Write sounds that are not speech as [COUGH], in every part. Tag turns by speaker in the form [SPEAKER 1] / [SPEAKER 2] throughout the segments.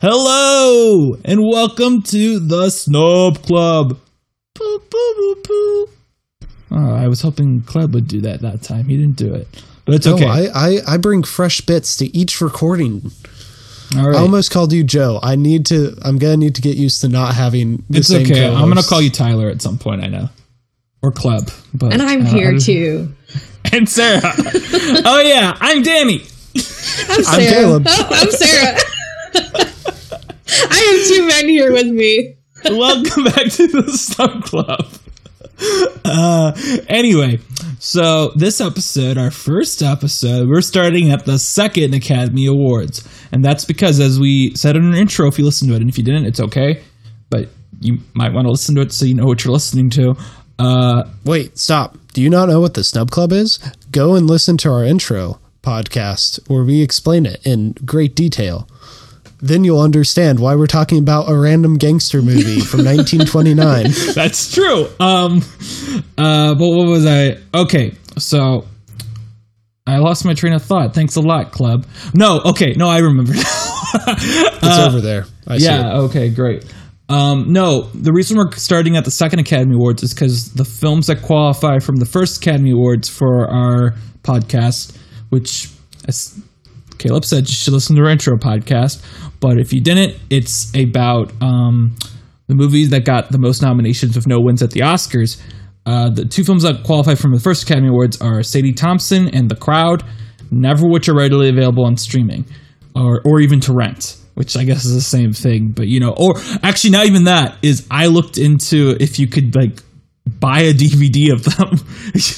[SPEAKER 1] Hello and welcome to the Snub Club. Boo, boo, boo, boo. Oh, I was hoping Club would do that that time. He didn't do it, but it's okay.
[SPEAKER 2] I, I, I bring fresh bits to each recording.
[SPEAKER 1] All right,
[SPEAKER 2] I almost called you Joe. I need to. I'm gonna need to get used to not having. The
[SPEAKER 1] it's
[SPEAKER 2] same
[SPEAKER 1] okay. I'm gonna call you Tyler at some point. I know, or Club, but
[SPEAKER 3] And I'm
[SPEAKER 1] uh,
[SPEAKER 3] here
[SPEAKER 1] I-
[SPEAKER 3] too. [LAUGHS]
[SPEAKER 1] And Sarah. [LAUGHS] oh yeah, I'm Danny.
[SPEAKER 3] I'm Sarah.
[SPEAKER 2] I'm Caleb.
[SPEAKER 3] Oh, I'm Sarah. [LAUGHS] [LAUGHS] I have two men here with me.
[SPEAKER 1] Welcome back to the Snub Club. Uh, anyway, so this episode, our first episode, we're starting at the second Academy Awards, and that's because, as we said in our intro, if you listened to it, and if you didn't, it's okay, but you might want to listen to it so you know what you're listening to. Uh,
[SPEAKER 2] Wait, stop. Do you not know what the Snub Club is? Go and listen to our intro podcast where we explain it in great detail. Then you'll understand why we're talking about a random gangster movie from [LAUGHS] 1929.
[SPEAKER 1] That's true. Um, uh, but what was I? Okay, so I lost my train of thought. Thanks a lot, club. No, okay, no, I remember. [LAUGHS]
[SPEAKER 2] It's over there. I see
[SPEAKER 1] yeah. Okay. Great. Um, no, the reason we're starting at the second Academy Awards is because the films that qualify from the first Academy Awards for our podcast, which, Caleb said, you should listen to our intro podcast. But if you didn't, it's about um, the movies that got the most nominations with no wins at the Oscars. Uh, the two films that qualify from the first Academy Awards are Sadie Thompson and The Crowd, never which are readily available on streaming or, or even to rent, which I guess is the same thing. But, you know, or actually, not even that is I looked into if you could, like, buy a DVD of them.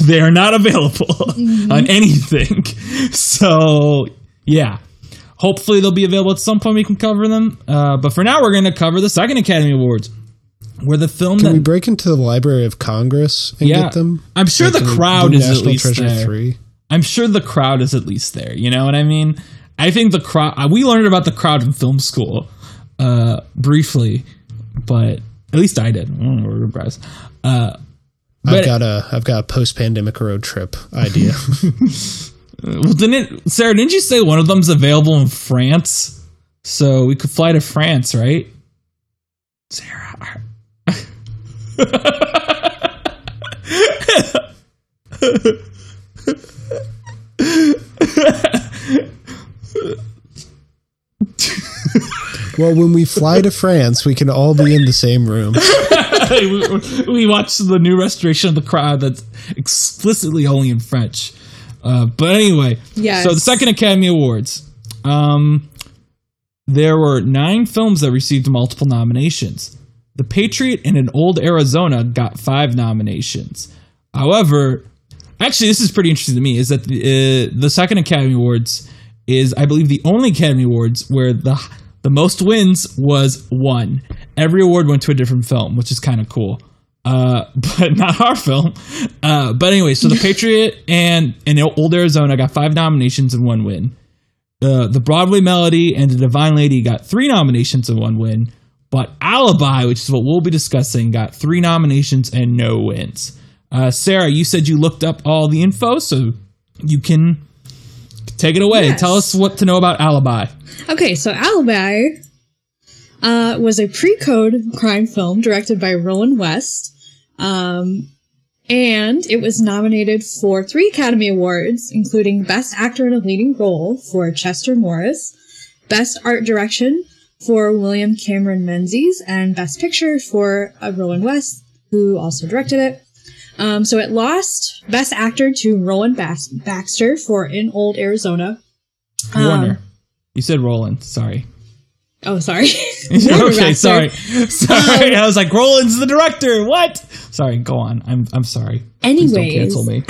[SPEAKER 1] [LAUGHS] they are not available [LAUGHS] on anything. [LAUGHS] So, yeah. Hopefully they'll be available at some point. We can cover them. Uh, but for now, we're going to cover the second Academy Awards, where the film
[SPEAKER 2] Can
[SPEAKER 1] that
[SPEAKER 2] we break into the Library of Congress and
[SPEAKER 1] Yeah.
[SPEAKER 2] get them?
[SPEAKER 1] I'm sure
[SPEAKER 2] Like
[SPEAKER 1] the crowd
[SPEAKER 2] Blue
[SPEAKER 1] is at
[SPEAKER 2] National
[SPEAKER 1] least
[SPEAKER 2] Treasure
[SPEAKER 1] there.
[SPEAKER 2] 3?
[SPEAKER 1] I'm sure the crowd is at least there. You know what I mean? I think the crowd. uh, We learned about the crowd in film school, uh, briefly, but at least I did. I don't know, guys. Uh,
[SPEAKER 2] I've got a I've got a post pandemic road trip idea. [LAUGHS] [LAUGHS]
[SPEAKER 1] well, didn't Sarah? Didn't you say one of them's available in France? So we could fly to France, right? Sarah.
[SPEAKER 2] well, when we fly to France, we can all be in the same room. [LAUGHS]
[SPEAKER 1] we, we watched the new restoration of the crowd that's explicitly only in French. Uh, but anyway,
[SPEAKER 3] Yes.
[SPEAKER 1] so the second Academy Awards, um, there were nine films that received multiple nominations. The Patriot and In Old Arizona got five nominations. However, actually, this is pretty interesting to me. Is that the, uh, the second Academy Awards is, I believe, the only Academy Awards where the the most wins was one. Every award went to a different film, which is kind of cool. Uh, [LAUGHS] but not our film. Uh, but anyway, so the [LAUGHS] Patriot and In Old Arizona got five nominations and one win. Uh, the Broadway Melody and the Divine Lady got three nominations and one win. But Alibi, which is what we'll be discussing, got three nominations and no wins. Uh, Sarah, you said you looked up all the info, so you can take it away.
[SPEAKER 3] Yes.
[SPEAKER 1] Tell us what to know about Alibi.
[SPEAKER 3] Okay, so Alibi uh, was a pre-code crime film directed by Roland West, um, and it was nominated for three Academy Awards, including Best Actor in a Leading Role for Chester Morris, Best Art Direction for William Cameron Menzies, and Best Picture for uh, Roland West, who also directed it. Um, so it lost Best Actor to Roland Bas- Baxter for In Old Arizona. Um,
[SPEAKER 1] Warner. You said Roland. Sorry.
[SPEAKER 3] Oh, sorry. [LAUGHS] [LAUGHS]
[SPEAKER 1] Okay, sorry. [LAUGHS] Sorry. I was like, Roland's the director. What? Sorry, go on. I'm I'm sorry. Please don't cancel me. [LAUGHS]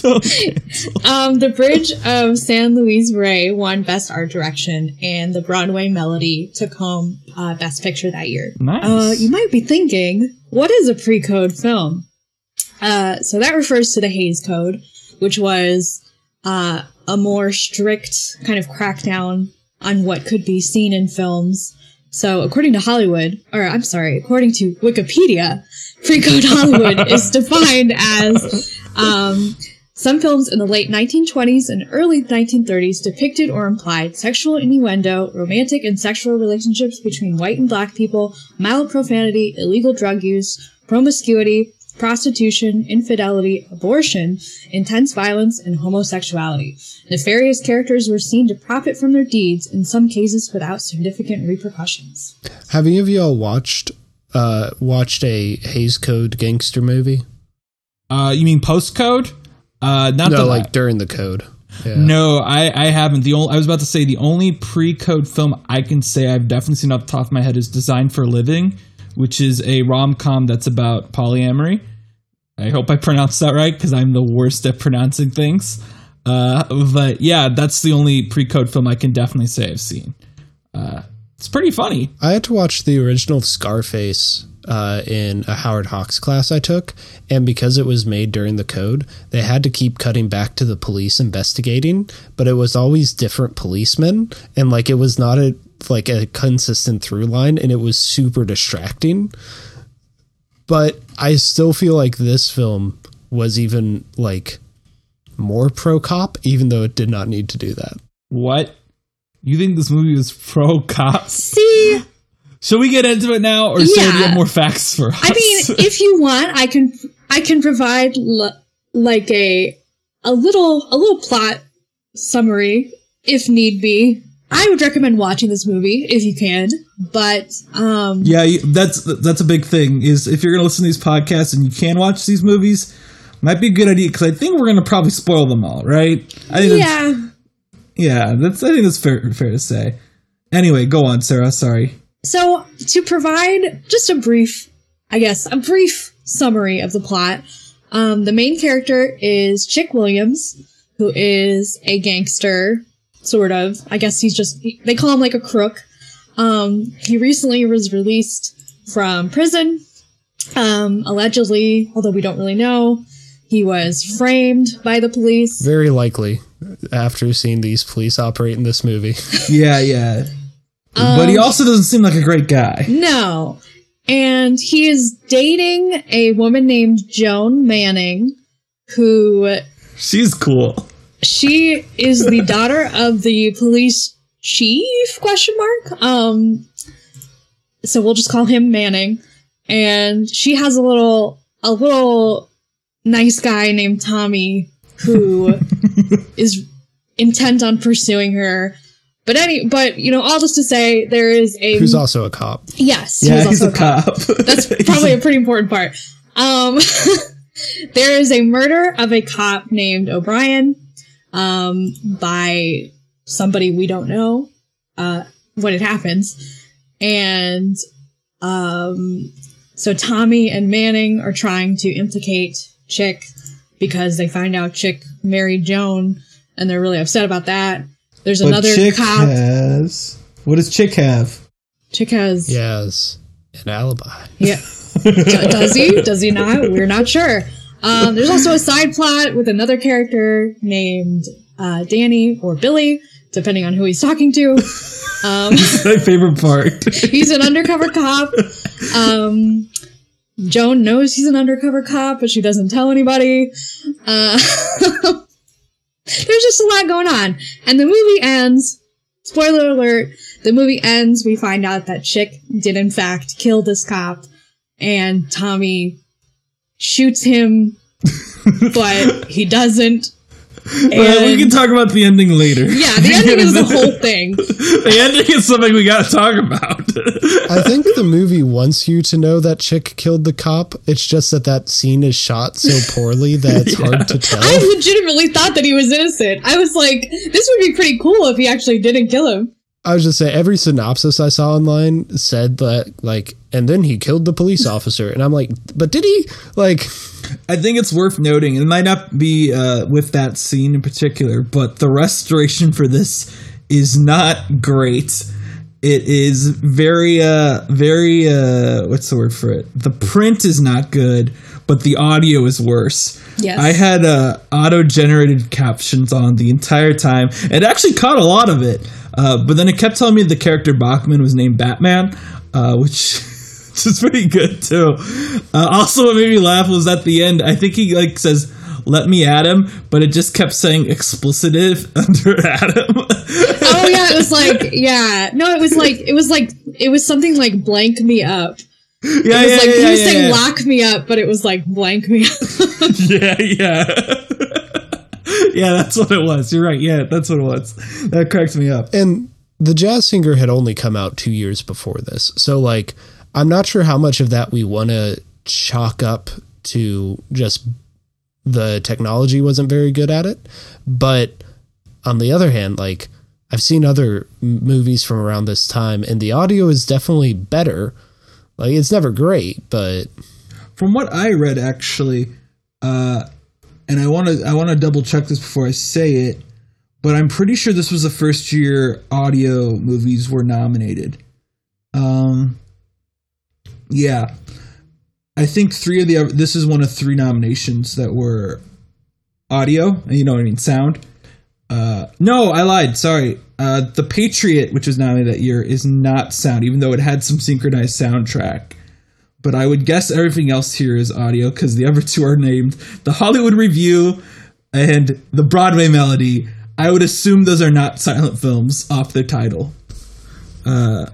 [SPEAKER 1] Don't cancel.
[SPEAKER 3] um, the Bridge of San Luis Rey won Best Art Direction, and the Broadway Melody took home uh, Best Picture that year.
[SPEAKER 1] Nice.
[SPEAKER 3] Uh, you might be thinking, what is a pre-code film? Uh, so that refers to the Hays Code, which was uh, a more strict kind of crackdown on what could be seen in films. So, according to Hollywood, or I'm sorry, according to Wikipedia, pre-code Hollywood is defined as um, Some films in the late 1920s and early 1930s depicted or implied sexual innuendo, romantic and sexual relationships between white and black people, mild profanity, illegal drug use, promiscuity, prostitution, infidelity, abortion, intense violence, and homosexuality. Nefarious characters were seen to profit from their deeds, in some cases without significant repercussions.
[SPEAKER 2] Have any of y'all watched uh watched a Hays Code gangster movie?
[SPEAKER 1] Uh, you mean postcode? Uh, not
[SPEAKER 2] No, like during the code. Yeah.
[SPEAKER 1] No, I, I haven't. The only I was about to say the only pre-code film I can say I've definitely seen off the top of my head is Design for Living, which is a rom-com that's about polyamory. I hope I pronounced that right because I'm the worst at pronouncing things. Uh, but yeah, that's the only pre-code film I can definitely say I've seen. Uh, it's pretty funny.
[SPEAKER 2] I had to watch the original Scarface uh, in a Howard Hawks class I took, and because it was made during the code, they had to keep cutting back to the police investigating, but it was always different policemen, and like it was not a like a consistent through line, and it was super distracting. But I still feel like this film was even like more pro cop, even though it did not need to do that.
[SPEAKER 1] What? You think this movie was pro cops?
[SPEAKER 3] See,
[SPEAKER 1] Should we get into it now, or Sarah, do you
[SPEAKER 3] Yeah.
[SPEAKER 1] have more facts for us?
[SPEAKER 3] I mean, [LAUGHS] if you want, I can I can provide l- like a a little a little plot summary if need be. I would recommend watching this movie if you can, but um
[SPEAKER 1] Yeah, that's that's a big thing. Is if you're gonna listen to these podcasts and you can watch these movies, might be a good idea because I think we're gonna probably spoil them all, right? I think
[SPEAKER 3] yeah.
[SPEAKER 1] Yeah, that's I think that's fair fair to say. Anyway, go on, Sarah. Sorry.
[SPEAKER 3] So, to provide just a brief, I guess, a brief summary of the plot, um, the main character is Chick Williams, who is a gangster, sort of. I guess he's just, they call him like a crook. Um, he recently was released from prison. Um, allegedly, although we don't really know, he was framed by the police.
[SPEAKER 2] Very likely after seeing these police operate in this movie. [LAUGHS]
[SPEAKER 1] Yeah, yeah. but he also doesn't seem like a great guy.
[SPEAKER 3] No. And he is dating a woman named Joan Manning, who
[SPEAKER 1] She's cool.
[SPEAKER 3] she is the [LAUGHS] daughter of the police chief question mark. Um so we'll just call him Manning. And she has a little a little nice guy named Tommy who [LAUGHS] is intent on pursuing her. But any but you know, all this to say there is a
[SPEAKER 2] Who's also a cop.
[SPEAKER 3] Yes, he
[SPEAKER 1] Yeah,
[SPEAKER 3] was
[SPEAKER 1] he's
[SPEAKER 3] also
[SPEAKER 1] a cop. [LAUGHS]
[SPEAKER 3] That's [LAUGHS] probably a pretty important part. Um, there is a murder of a cop named O'Brien um, by somebody we don't know uh, when it happens. And um, so Tommy and Manning are trying to implicate Chick because they find out Chick married Joan and they're really upset about that. There's
[SPEAKER 1] But
[SPEAKER 3] another
[SPEAKER 1] Chick
[SPEAKER 3] cop.
[SPEAKER 1] has what does Chick have?
[SPEAKER 3] Chick has.
[SPEAKER 2] Yes. An alibi.
[SPEAKER 3] Yeah. Does he? Does he not? We're not sure. Um, there's also a side plot with another character named uh, Danny or Billy, depending on who he's talking to. [LAUGHS] Um,
[SPEAKER 1] My favorite part. [LAUGHS]
[SPEAKER 3] he's an undercover cop. Um, Joan knows he's an undercover cop, but she doesn't tell anybody. Uh, [LAUGHS] there's just a lot going on. And the movie ends. Spoiler alert. The movie ends. We find out that Chick did, in fact, kill this cop. And Tommy shoots him, [LAUGHS] but he doesn't.
[SPEAKER 1] Well, we can talk about the ending later.
[SPEAKER 3] Yeah, the ending is the whole [LAUGHS] thing.
[SPEAKER 1] the ending is something we gotta talk about.
[SPEAKER 2] I think the movie wants you to know that chick killed the cop. It's just that that scene is shot so poorly that it's hard to tell.
[SPEAKER 3] I legitimately thought that he was innocent. I was like, this would be pretty cool if he actually didn't kill him.
[SPEAKER 2] I was just saying, every synopsis I saw online said that, like, and then he killed the police officer. And I'm like, but did he? Like,
[SPEAKER 1] I think it's worth noting. It might not be uh, with that scene in particular, but the restoration for this is not great. It is very, uh, very, uh, what's the word for it? The print is not good, but the audio is worse.
[SPEAKER 3] Yes.
[SPEAKER 1] I had uh, auto-generated captions on the entire time. It actually caught a lot of it, uh, but then it kept telling me the character Bachman was named Batman, uh, which [LAUGHS] which is pretty good too. Uh, also, what made me laugh was at the end. I think he like says, "Let me at him," but it just kept saying explicitive [LAUGHS] under Adam.
[SPEAKER 3] oh yeah, it was like yeah. No, it was like it was like it was something like blank me up.
[SPEAKER 1] yeah,
[SPEAKER 3] It was
[SPEAKER 1] yeah,
[SPEAKER 3] like
[SPEAKER 1] yeah,
[SPEAKER 3] he was
[SPEAKER 1] yeah,
[SPEAKER 3] saying
[SPEAKER 1] yeah.
[SPEAKER 3] lock me up, but it was like blank me up. [LAUGHS]
[SPEAKER 1] yeah, yeah. [LAUGHS] yeah, that's what it was. You're right. Yeah, that's what it was. That cracked me up.
[SPEAKER 2] And the jazz singer had only come out two years before this. So, like, I'm not sure how much of that we want to chalk up to just the technology wasn't very good at it. But on the other hand, like, I've seen other movies from around this time, and the audio is definitely better. Like, it's never great, but
[SPEAKER 1] From what I read, actually, uh, and I want to I want to double check this before I say it, but I'm pretty sure this was the first year audio movies were nominated. Um, yeah, I think three of the this is one of three nominations that were audio. You know what I mean, sound. Uh, no, I lied. Sorry. Uh, the Patriot, which was nominated that year, is not sound, even though it had some synchronized soundtrack but I would guess everything else here is audio because the other [LAUGHS] two are named the Hollywood Review and the Broadway Melody. I would assume those are not silent films off their title. Uh,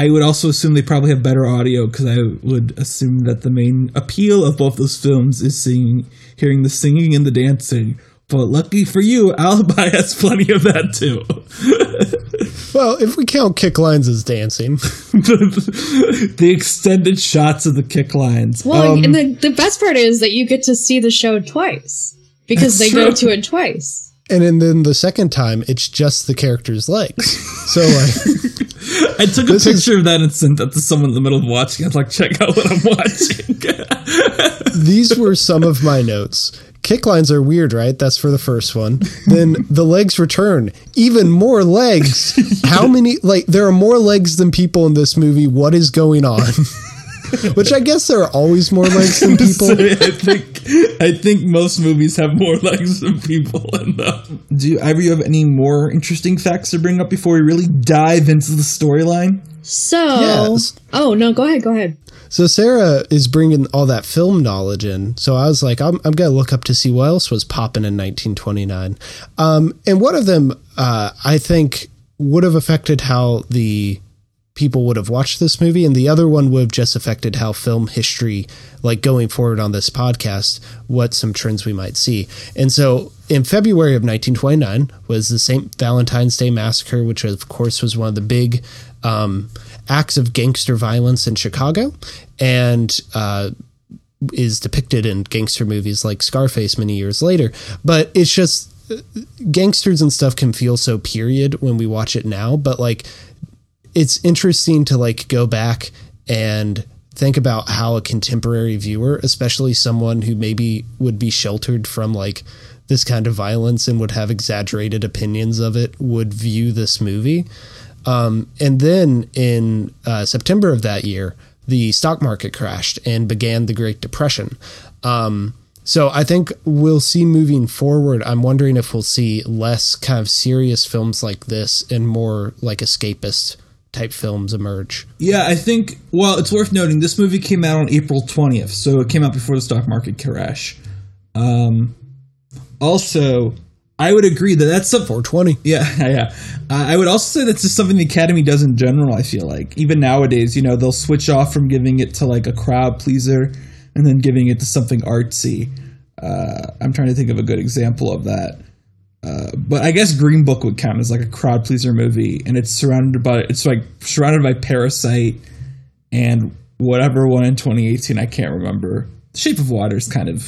[SPEAKER 1] I would also assume they probably have better audio because I would assume that the main appeal of both those films is seeing, hearing the singing and the dancing. But lucky for you, Alibi [LAUGHS] has plenty of that too. [LAUGHS]
[SPEAKER 2] well, if we count kick lines as dancing, [LAUGHS]
[SPEAKER 1] the extended shots of the kick lines.
[SPEAKER 3] Well,
[SPEAKER 1] Um,
[SPEAKER 3] and the, the best part is that you get to see the show twice because
[SPEAKER 1] That's
[SPEAKER 3] they go to it twice.
[SPEAKER 2] And then, then the second time, it's just the character's legs. So, like, [LAUGHS]
[SPEAKER 1] I took a
[SPEAKER 2] This is-
[SPEAKER 1] picture of that and sent that to someone in the middle of watching. I was like, check out what I'm watching. [LAUGHS]
[SPEAKER 2] these were some of my notes. Kick lines are weird, right? That's for the first one. Then the legs return. Even more legs. How many? Like, there are more legs than people in this movie. What is going on? [LAUGHS] [LAUGHS] Which I guess there are always more legs than [LAUGHS] people.
[SPEAKER 1] So, I think I think most movies have more [LAUGHS] legs than people in them. Do you ever you have any more interesting facts to bring up before we really dive into the storyline?
[SPEAKER 3] So,
[SPEAKER 2] Yes.
[SPEAKER 3] oh no, go ahead, go ahead.
[SPEAKER 2] So Sarah is bringing all that film knowledge in. So I was like, I'm, I'm going to look up to see what else was popping in 1929. Um, and one of them, uh, I think, would have affected how the people would have watched this movie, and the other one would have just affected how film history, like going forward on this podcast, what some trends we might see. And so in February of 1929 was the St. Valentine's Day Massacre, which of course was one of the big um, acts of gangster violence in Chicago, and uh, is depicted in gangster movies like Scarface many years later. But it's just gangsters and stuff can feel so period when we watch it now, but like it's interesting to like go back and think about how a contemporary viewer, especially someone who maybe would be sheltered from like this kind of violence and would have exaggerated opinions of it, would view this movie. Um, and then in uh, September of that year, the stock market crashed and began the Great Depression. Um, so I think we'll see moving forward. I'm wondering if we'll see less kind of serious films like this and more like escapist type films emerge.
[SPEAKER 1] Yeah, I think. Well, it's worth noting this movie came out on April twentieth, so it came out before the stock market crash. Um, also, I would agree that that's some.
[SPEAKER 2] 420. [LAUGHS]
[SPEAKER 1] Yeah, yeah. Uh, I would also say that's just something the Academy does in general. I feel like even nowadays, you know, they'll switch off from giving it to like a crowd pleaser and then giving it to something artsy. Uh, I'm trying to think of a good example of that. Uh, but I guess Green Book would count as like a crowd pleaser movie, and it's surrounded by it's like surrounded by Parasite and whatever one in 2018 I can't remember. The Shape of Water is kind of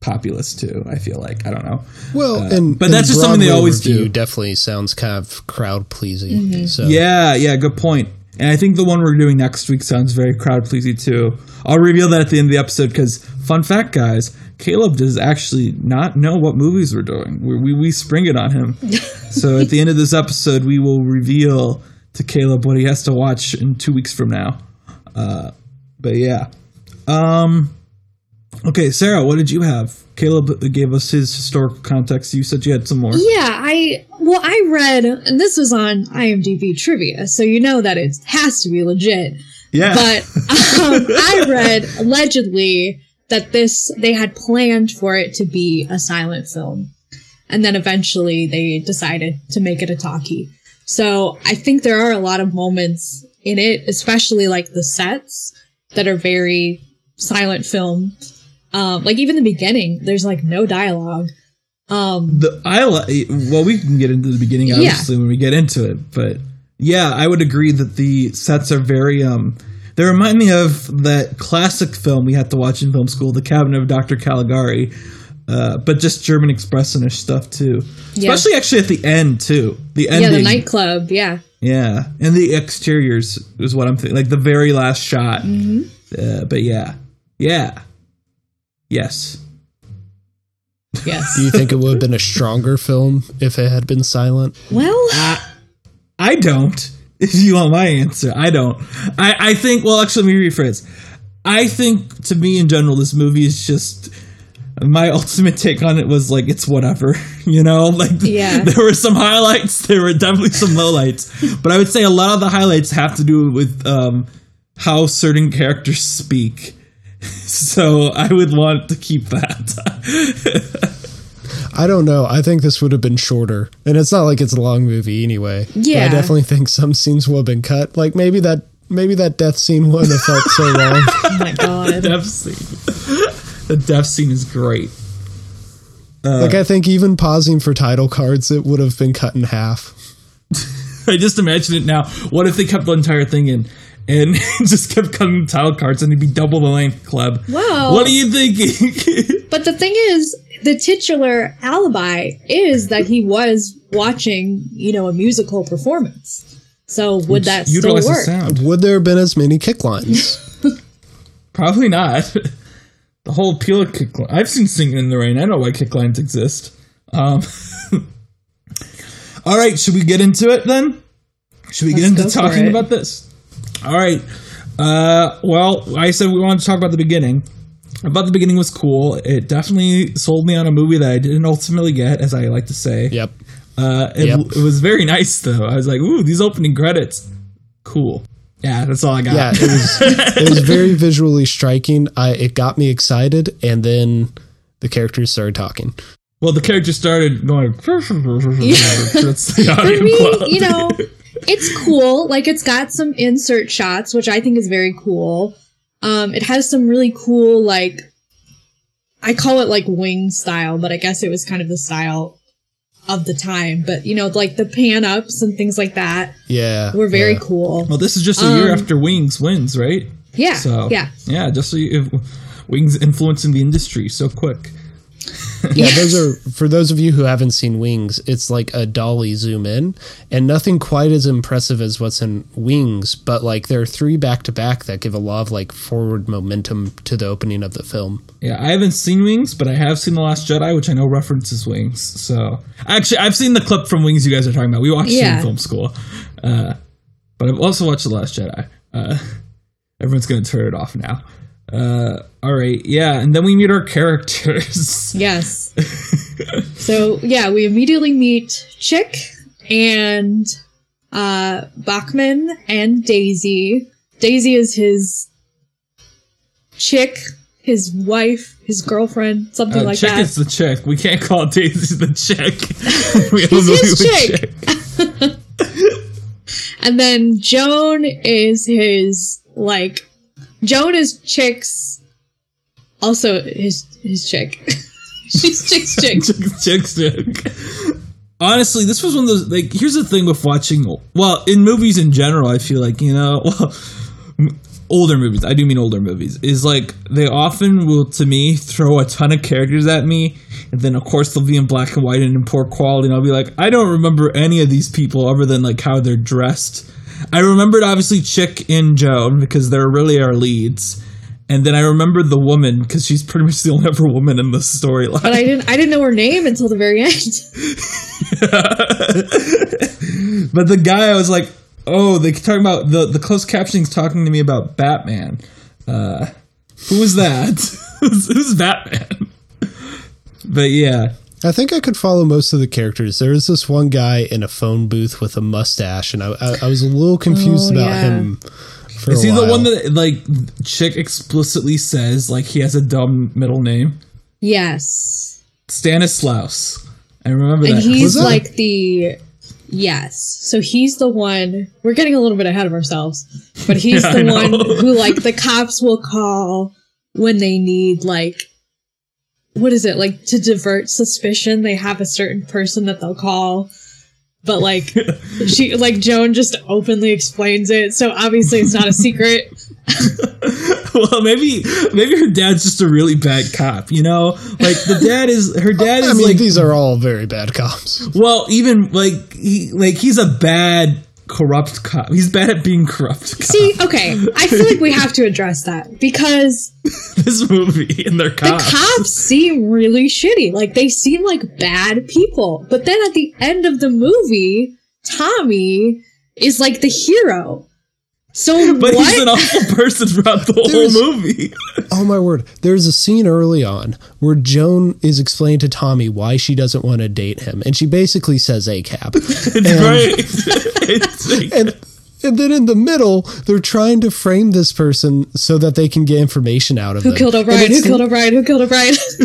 [SPEAKER 1] populist too. I feel like I don't know.
[SPEAKER 2] Well,
[SPEAKER 1] Uh,
[SPEAKER 2] and
[SPEAKER 1] but
[SPEAKER 2] and
[SPEAKER 1] that's just something they always do.
[SPEAKER 2] Definitely sounds kind of crowd pleasing. So
[SPEAKER 1] Yeah, yeah, good point. And I think the one we're doing next week sounds very crowd pleasing too. I'll reveal that at the end of the episode because, fun fact, guys, Caleb does actually not know what movies we're doing. We, we, we spring it on him. [LAUGHS] so at the end of this episode, we will reveal to Caleb what he has to watch in two weeks from now. Uh, but yeah. Um, okay, Sarah, what did you have? Caleb gave us his historical context. You said you had some more.
[SPEAKER 3] Yeah, I well, I read, and this was on IMDb trivia, so you know that it has to be legit.
[SPEAKER 1] Yeah.
[SPEAKER 3] But um, I read [LAUGHS] allegedly that this they had planned for it to be a silent film, and then eventually they decided to make it a talkie. So I think there are a lot of moments in it, especially like the sets that are very silent film. Um, like even the beginning, there's like no dialogue. Um,
[SPEAKER 1] The I well, we can get into the beginning
[SPEAKER 3] Yeah.
[SPEAKER 1] obviously when we get into it, but yeah, I would agree that the sets are very um. They remind me of that classic film we had to watch in film school, The Cabinet of Dr. Caligari, uh, but just German expressionish stuff too.
[SPEAKER 3] Yeah.
[SPEAKER 1] Especially actually at the end too. The
[SPEAKER 3] yeah,
[SPEAKER 1] ending,
[SPEAKER 3] the nightclub. Yeah,
[SPEAKER 1] yeah, and the exteriors is what I'm thinking, like the very last shot.
[SPEAKER 3] Mm-hmm.
[SPEAKER 1] Uh, but yeah, yeah, yes.
[SPEAKER 3] yes. [LAUGHS]
[SPEAKER 2] Do you think it would have been a stronger film if it had been silent?
[SPEAKER 3] well,
[SPEAKER 1] I don't. If you want my answer, I don't. I, I think, well, actually, let me rephrase. I think, to me in general, this movie is just. My [LAUGHS] ultimate take on it was like, it's whatever. [LAUGHS] You know? Like,
[SPEAKER 3] Yeah. [LAUGHS]
[SPEAKER 1] there were some highlights, there were definitely some lowlights. But I would say a lot of the highlights have to do with um, how certain characters speak. So I would want to keep that.
[SPEAKER 2] I don't know. I think this would have been shorter. And it's not like it's a long movie anyway. But
[SPEAKER 3] Yeah.
[SPEAKER 2] I definitely think some scenes would have been cut. Like maybe that maybe that death scene wouldn't have felt so [LAUGHS] long.
[SPEAKER 3] oh my god.
[SPEAKER 1] death scene. The death scene is great.
[SPEAKER 2] Uh, like I think even pausing for title cards, it would have been cut in half. [LAUGHS]
[SPEAKER 1] I just imagine it now. What if they kept the entire thing in and [LAUGHS] just kept cutting title cards and it'd be double the length, Club?
[SPEAKER 3] Wow.
[SPEAKER 1] what are you thinking?
[SPEAKER 3] But the thing is, the titular alibi is that he was watching, you know, a musical performance. So would that still
[SPEAKER 1] Utilize the
[SPEAKER 3] work?
[SPEAKER 1] sound.
[SPEAKER 2] Would there have been as many kick lines? [LAUGHS]
[SPEAKER 1] Probably not. [LAUGHS] the whole appeal of kick line. I've seen Singing in the Rain. I know why kick lines exist. Um, [LAUGHS] all right, should we get into it then? Should we
[SPEAKER 3] Let's
[SPEAKER 1] get into talking about this? All right. Uh, well, I said we wanted to talk about the beginning. About the beginning was cool. It definitely sold me on a movie that I didn't ultimately get, as I like to say.
[SPEAKER 2] yep.
[SPEAKER 1] Uh, it,
[SPEAKER 2] Yep.
[SPEAKER 1] it was very [LAUGHS] nice though. I was like, "Ooh, these opening credits, cool." Yeah, that's all I got.
[SPEAKER 2] Yeah, it was [LAUGHS] it was very visually striking. I it got me excited and then the characters started talking.
[SPEAKER 1] well, the character started going. [LAUGHS] That's the
[SPEAKER 3] For
[SPEAKER 1] audio
[SPEAKER 3] me,
[SPEAKER 1] quality.
[SPEAKER 3] you know, it's cool. Like it's got some insert shots, which I think is very cool. Um, it has some really cool, like, I call it like wing style, but I guess it was kind of the style of the time. But you know, like the pan ups and things like that
[SPEAKER 2] Yeah.
[SPEAKER 3] were very
[SPEAKER 2] yeah.
[SPEAKER 3] cool.
[SPEAKER 1] Well, this is just a year
[SPEAKER 3] Um,
[SPEAKER 1] after Wings wins, right?
[SPEAKER 3] Yeah,
[SPEAKER 1] So
[SPEAKER 3] yeah.
[SPEAKER 1] yeah, just so you, Wings influencing the industry so quick. [LAUGHS]
[SPEAKER 2] Yeah, those are for those of you who haven't seen Wings, it's like a dolly zoom in and nothing quite as impressive as what's in Wings, but like there are three back to back that give a lot of like forward momentum to the opening of the film.
[SPEAKER 1] Yeah, I haven't seen Wings, but I have seen The Last Jedi, which I know references Wings. So actually, I've seen the clip from Wings you guys are talking about. We watched it in film school, uh, but I've also watched The Last Jedi. Uh, [LAUGHS] everyone's gonna turn it off now. Uh, all right, yeah, and then we meet our characters. [LAUGHS]
[SPEAKER 3] Yes. so yeah, we immediately meet Chick and uh Bachman and Daisy. Daisy is his chick, his wife, his girlfriend, something
[SPEAKER 1] Uh,
[SPEAKER 3] like
[SPEAKER 1] chick
[SPEAKER 3] that.
[SPEAKER 1] is the chick. We can't call Daisy the chick. [LAUGHS] we
[SPEAKER 3] He's his
[SPEAKER 1] with
[SPEAKER 3] chick. [LAUGHS] and then Joan is his like Joan is Chick's also his his chick. [LAUGHS] She's Chick's [LAUGHS] chick.
[SPEAKER 1] chick, chick, chick. Honestly, this was one of those. Like, here's the thing with watching. Well, in movies in general, I feel like you know, [LAUGHS] well, older movies. I do mean older movies. Is like they often will, to me, throw a ton of characters at me, and then of course they'll be in black and white and in poor quality, and I'll be like, I don't remember any of these people other than like how they're dressed. I remembered obviously Chick and Joan because they're really our leads. And then I remembered the woman because she's pretty much the only other woman in the storyline.
[SPEAKER 3] But I didn't I didn't know her name until the very end. [LAUGHS]
[SPEAKER 1] but the guy, I was like, oh, they talking about the the closed captioning's talking to me about Batman. Uh, who was that? [LAUGHS] who's, who's Batman? but yeah,
[SPEAKER 2] I think I could follow most of the characters. There is this one guy in a phone booth with a mustache, and I, I, I was a little oh, confused
[SPEAKER 3] Oh,
[SPEAKER 2] about
[SPEAKER 3] yeah.
[SPEAKER 2] him for
[SPEAKER 1] Is
[SPEAKER 2] a
[SPEAKER 1] he
[SPEAKER 2] while.
[SPEAKER 1] the one that like chick explicitly says like he has a dumb middle name?
[SPEAKER 3] Yes.
[SPEAKER 1] Stanislaus. I remember
[SPEAKER 3] And
[SPEAKER 1] that.
[SPEAKER 3] he's
[SPEAKER 2] Was that-
[SPEAKER 3] like the yes. So he's the one we're getting a little bit ahead of ourselves. But he's [LAUGHS]
[SPEAKER 1] Yeah,
[SPEAKER 3] the one who like the cops will call when they need like what is it? Like to divert suspicion, they have a certain person that they'll call. But like [LAUGHS] she like Joan just openly explains it. So obviously it's not a secret. [LAUGHS]
[SPEAKER 1] well, maybe maybe her dad's just a really bad cop. You know, like the dad is her dad is
[SPEAKER 2] I mean,
[SPEAKER 1] like
[SPEAKER 2] these are all very bad cops.
[SPEAKER 1] well, even like he like he's a bad corrupt cop. He's bad at being corrupt. Cop.
[SPEAKER 3] See, [LAUGHS] okay, I feel like we have to address that because
[SPEAKER 1] this movie and their
[SPEAKER 3] the
[SPEAKER 1] cops.
[SPEAKER 3] cops seem really shitty. Like they seem like bad people. But then at the end of the movie, Tommy is like the hero. So
[SPEAKER 1] but
[SPEAKER 3] what?
[SPEAKER 1] he's an awful [LAUGHS] person throughout the
[SPEAKER 2] There's-
[SPEAKER 1] whole movie.
[SPEAKER 2] Oh my word! There's a scene early on where Joan is explaining to Tommy why she doesn't want to date him, and she basically says "ACAB." [LAUGHS]
[SPEAKER 1] It's
[SPEAKER 2] And-
[SPEAKER 1] great. [LAUGHS] it's like,
[SPEAKER 2] and and then in the middle, they're trying to frame this person so that they can get information out of
[SPEAKER 3] who
[SPEAKER 2] them.
[SPEAKER 3] killed
[SPEAKER 2] And
[SPEAKER 3] O'Brien? Who
[SPEAKER 2] it's-
[SPEAKER 3] killed O'Brien? Who killed O'Brien? [LAUGHS]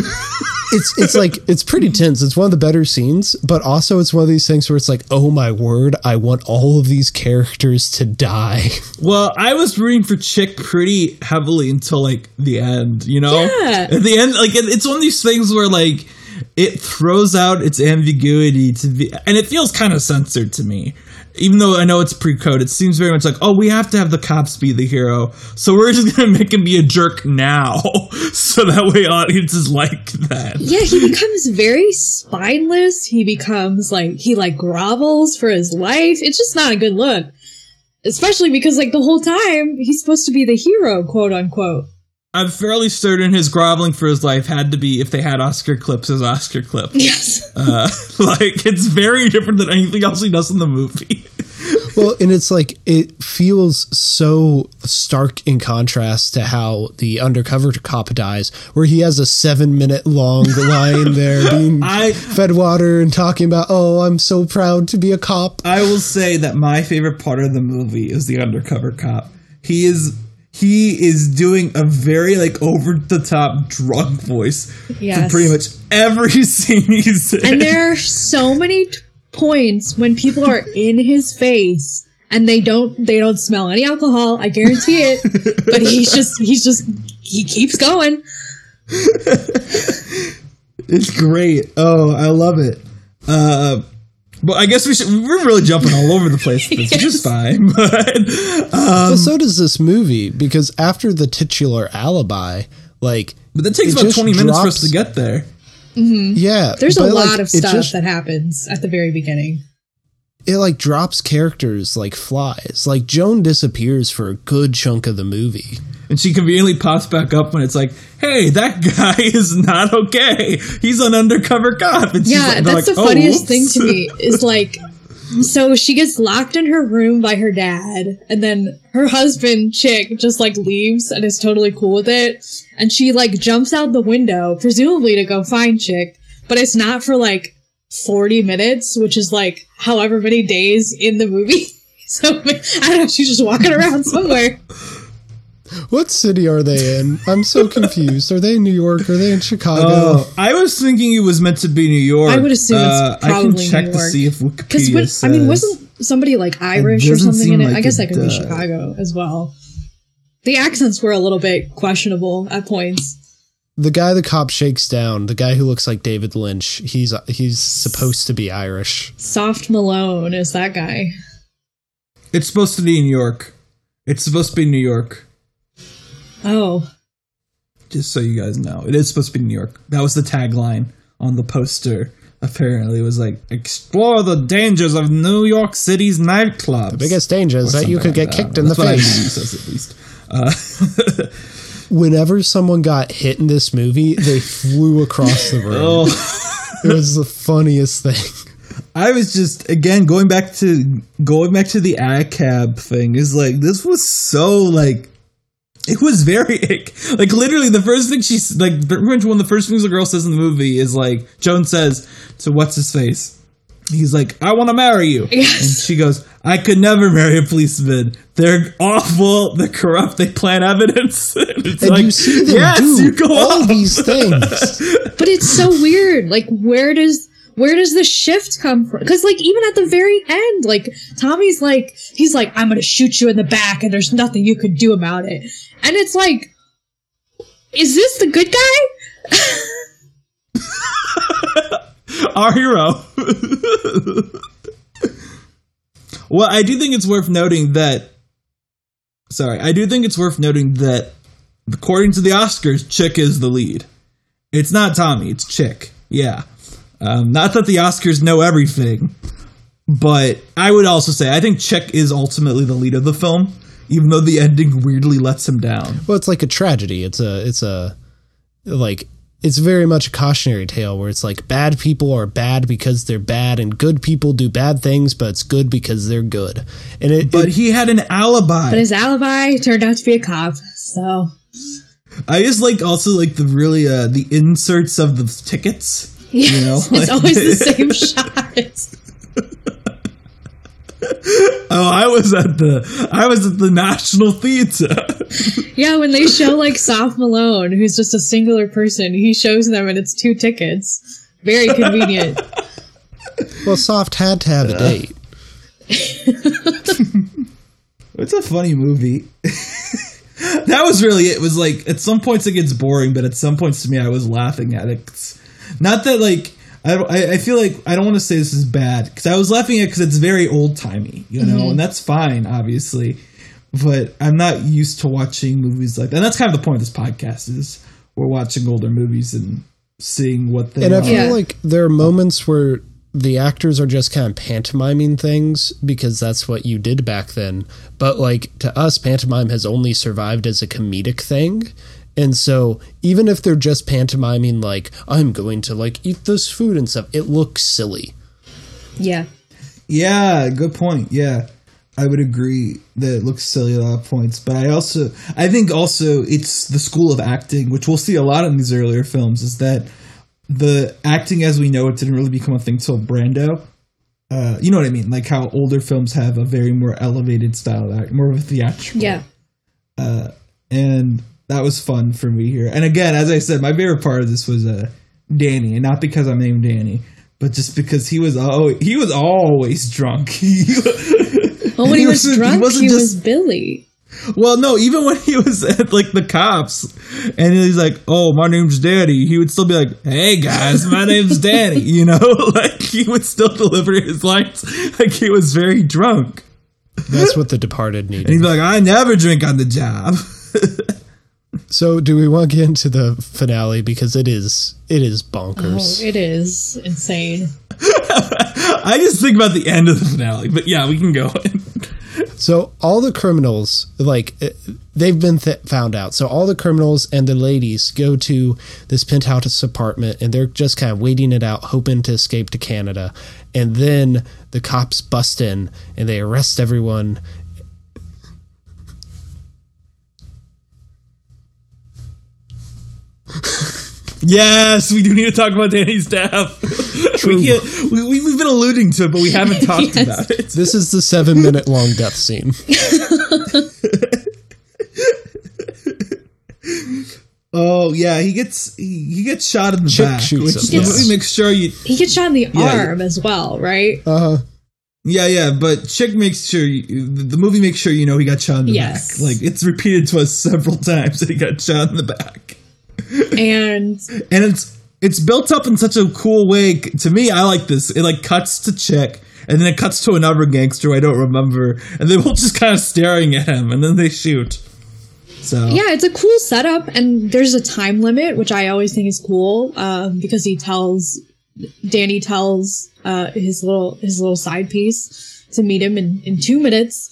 [SPEAKER 2] it's it's like it's pretty tense. It's one of the better scenes, but also it's one of these things where it's like, oh my word, I want all of these characters to die. [LAUGHS]
[SPEAKER 1] Well, I was rooting for Chick pretty heavily until like the end, you know?
[SPEAKER 3] Yeah.
[SPEAKER 1] At the end, like it- it's one of these things where like it throws out its ambiguity to be and it feels kind of censored to me. Even though I know it's pre-code, it seems very much like, oh, we have to have the cops be the hero, so we're just [LAUGHS] gonna make him be a jerk now, [LAUGHS] so that way audiences [LAUGHS] like that.
[SPEAKER 3] yeah, he becomes very spineless. He becomes like he like grovels for his life. It's just not a good look. Especially because like the whole time he's supposed to be the hero, quote unquote.
[SPEAKER 1] I'm fairly certain his groveling for his life had to be if they had Oscar clips as Oscar clip.
[SPEAKER 3] Yes.
[SPEAKER 1] Uh, like it's very different than anything else he does in the movie.
[SPEAKER 2] Well, and it's like it feels so stark in contrast to how the undercover cop dies, where he has a seven minute long line there [LAUGHS] being
[SPEAKER 1] I
[SPEAKER 2] fed water and talking about, oh, I'm so proud to be a cop.
[SPEAKER 1] I will say that my favorite part of the movie is the undercover cop. He is he is doing a very like over the top drunk voice
[SPEAKER 3] Yes.
[SPEAKER 1] for pretty much every [LAUGHS] scene he's in.
[SPEAKER 3] And there are so many t- points when people are [LAUGHS] in his face and they don't they don't smell any alcohol. I guarantee it. but he's just he's just he keeps going. [LAUGHS]
[SPEAKER 1] It's great. Oh, I love it. Uh, but I guess we should. We're really jumping all over the place, with this, which is [LAUGHS] fine. But um,
[SPEAKER 2] but so does this movie, because after the titular alibi, like,
[SPEAKER 1] but that takes about
[SPEAKER 2] just
[SPEAKER 1] twenty minutes for us to get there. Mm-hmm.
[SPEAKER 2] yeah.
[SPEAKER 3] There's a lot
[SPEAKER 2] like,
[SPEAKER 3] of stuff
[SPEAKER 2] just-
[SPEAKER 3] that happens at the very beginning.
[SPEAKER 2] it like drops characters like flies. Like Joan disappears for a good chunk of the movie.
[SPEAKER 1] And she conveniently pops back up when it's like, "Hey, that [LAUGHS] guy is not okay. He's an undercover cop." And she's
[SPEAKER 3] Yeah,
[SPEAKER 1] like-
[SPEAKER 3] that's
[SPEAKER 1] like,
[SPEAKER 3] the
[SPEAKER 1] "Oh,
[SPEAKER 3] funniest
[SPEAKER 1] whoops."
[SPEAKER 3] thing to me is like so she gets locked in her room by her dad and then her husband chick just like leaves and is totally cool with it. And she like jumps out the window presumably to go find chick but it's not for like 40 minutes which is like however many days in the movie. [LAUGHS] So I don't know she's just walking around somewhere
[SPEAKER 2] What city are they in? I'm so [LAUGHS] confused. Are they in New York? Are they in Chicago?
[SPEAKER 1] Oh, I was thinking it was meant to be New York.
[SPEAKER 3] I would assume it's
[SPEAKER 1] Uh, I can check
[SPEAKER 3] New
[SPEAKER 1] to see if
[SPEAKER 3] because
[SPEAKER 1] Wikipedia
[SPEAKER 3] I mean wasn't somebody like Irish or something in
[SPEAKER 1] seem
[SPEAKER 3] it I guess
[SPEAKER 1] it
[SPEAKER 3] that could be. Chicago as well the accents were a little bit questionable at points
[SPEAKER 2] the guy the cop shakes down, the guy who looks like David Lynch, he's he's supposed to be Irish.
[SPEAKER 3] Soft Malone is that guy.
[SPEAKER 1] It's supposed to be New York. It's supposed to be New York.
[SPEAKER 3] Oh,
[SPEAKER 1] Just so you guys know, it is supposed to be New York. That was the tagline on the poster. Apparently, it was like "Explore the dangers of New York City's nightclubs."
[SPEAKER 2] The biggest danger is that you could get
[SPEAKER 1] that.
[SPEAKER 2] kicked in the
[SPEAKER 1] That's what
[SPEAKER 2] face.
[SPEAKER 1] IMDb says at least. Uh, [LAUGHS]
[SPEAKER 2] Whenever someone got hit in this movie, they flew across the room.
[SPEAKER 1] oh. [LAUGHS]
[SPEAKER 2] It was the funniest thing.
[SPEAKER 1] I was just again going back to going back to the ACAB thing is like this was so like it was very ick. [LAUGHS] like literally the first thing she's like pretty much one of the first things the girl says in the movie is like Joan says to what's his face he's like, I want to marry you. [LAUGHS]
[SPEAKER 3] Yes.
[SPEAKER 1] And she goes, I could never marry a policeman. They're awful. They're corrupt. They plant evidence. [LAUGHS] it's
[SPEAKER 2] And
[SPEAKER 1] like,
[SPEAKER 2] you see them
[SPEAKER 1] yes,
[SPEAKER 2] do
[SPEAKER 1] you go
[SPEAKER 2] all
[SPEAKER 1] off.
[SPEAKER 2] these things.
[SPEAKER 3] But it's so weird. Like, where does where does the shift come from? Because, like, even at the very end, like Tommy's like, he's like, I'm gonna shoot you in the back, and there's nothing you could do about it. And it's like, is this the good guy? [LAUGHS]
[SPEAKER 1] Our hero. well, I do think it's worth noting that. Sorry, I do think it's worth noting that, according to the Oscars, Chick is the lead. It's not Tommy, it's Chick. Yeah. Um, not that the Oscars know everything, but I would also say I think Chick is ultimately the lead of the film, even though the ending weirdly lets him down.
[SPEAKER 2] Well, it's like a tragedy. It's a it's a like it's very much a cautionary tale where it's like bad people are bad because they're bad and good people do bad things, but it's good because they're good. And it,
[SPEAKER 1] But
[SPEAKER 2] it-
[SPEAKER 1] he had an alibi.
[SPEAKER 3] But his alibi turned out to be a cop. So
[SPEAKER 1] I just like also like the really uh the inserts of the tickets.
[SPEAKER 3] Yes,
[SPEAKER 1] You know,
[SPEAKER 3] it's [LAUGHS] always the same shot.
[SPEAKER 1] Oh, I was at the I was at the National Theater.
[SPEAKER 3] Yeah, when they show like Soft Malone, who's just a singular person, he shows them and it's two tickets. Very convenient.
[SPEAKER 2] well, Soft had to have a uh. date. [LAUGHS]
[SPEAKER 1] it's a funny movie. [LAUGHS] that was really it. it. Was like at some points it gets boring, but at some points to me I was laughing at it. It's not that like I I, I feel like I don't want to say this is bad because I was laughing at because it's very old timey, you know, mm-hmm. and that's fine, obviously. But I'm not used to watching movies like that. And that's kind of the point of this podcast is we're watching older movies and seeing what they
[SPEAKER 2] And I feel
[SPEAKER 3] Yeah.
[SPEAKER 2] like there are moments where the actors are just kind of pantomiming things because that's what you did back then. But like to us, pantomime has only survived as a comedic thing. And so even if they're just pantomiming like, I'm going to like eat this food and stuff, it looks silly.
[SPEAKER 3] Yeah.
[SPEAKER 1] Yeah, good point. Yeah. I would agree that it looks silly at a lot of points, but I also I think also it's the school of acting, which we'll see a lot in these earlier films, is that the acting as we know it didn't really become a thing till Brando. Uh, you know what I mean? Like how older films have a very more elevated style of act, more of a theatrical.
[SPEAKER 3] Yeah.
[SPEAKER 1] and that was fun for me here. And again, as I said, my favorite part of this was uh, Danny, and not because I'm named Danny, but just because he was always he was always drunk. [LAUGHS]
[SPEAKER 3] Well, when
[SPEAKER 1] He
[SPEAKER 3] he, was
[SPEAKER 1] wasn't-
[SPEAKER 3] drunk, he,
[SPEAKER 1] wasn't
[SPEAKER 3] was
[SPEAKER 1] just-
[SPEAKER 3] Billy.
[SPEAKER 1] well, no, even when he was at like the cops, and he's like, "Oh, my name's Danny," he would still be like, "Hey guys, my name's Danny." You know, [LAUGHS] like he would still deliver his lines like he was very drunk.
[SPEAKER 2] That's what The Departed
[SPEAKER 1] And he'd
[SPEAKER 2] needed.
[SPEAKER 1] be like, "I never drink on the job." [LAUGHS]
[SPEAKER 2] So do we want to get into the finale because it is it is
[SPEAKER 3] Oh,
[SPEAKER 2] bonkers.
[SPEAKER 3] it is insane. [LAUGHS]
[SPEAKER 1] I just think about the end of the finale, but yeah, we can go. [LAUGHS]
[SPEAKER 2] So all the criminals, like uh, they've been th- found out. So all the criminals and the ladies go to this penthouse apartment, and they're just kind of waiting it out, hoping to escape to Canada. And then the cops bust in and they arrest everyone. [LAUGHS]
[SPEAKER 1] Yes, we do need to talk about Danny's death. [LAUGHS] we can't, we, we, we've been alluding to it, but we haven't [LAUGHS] talked
[SPEAKER 3] Yes.
[SPEAKER 1] about it.
[SPEAKER 2] This is the seven minute long death scene.
[SPEAKER 1] Oh yeah, he gets he, he gets shot in the
[SPEAKER 2] Chick
[SPEAKER 1] back,
[SPEAKER 2] shoots
[SPEAKER 1] which
[SPEAKER 2] him,
[SPEAKER 1] the
[SPEAKER 2] yes.
[SPEAKER 1] movie makes sure you.
[SPEAKER 3] He gets shot in the
[SPEAKER 1] Yeah, yeah.
[SPEAKER 3] arm as well, right?
[SPEAKER 2] Uh huh.
[SPEAKER 1] Yeah, yeah, but Chick makes sure you, the movie makes sure you know he got shot in the
[SPEAKER 3] Yes.
[SPEAKER 1] back. Like it's repeated to us several times that he got shot in the back,
[SPEAKER 3] And
[SPEAKER 1] and it's it's built up in such a cool way. To me, I like this. It like cuts to Chick. And then it cuts to another gangster I don't remember, and they're both just kind of staring at him, and then they shoot. So
[SPEAKER 3] yeah, it's a cool setup, and there's a time limit, which I always think is cool, um, because he tells Danny tells uh, his little his little side piece to meet him in, in two minutes,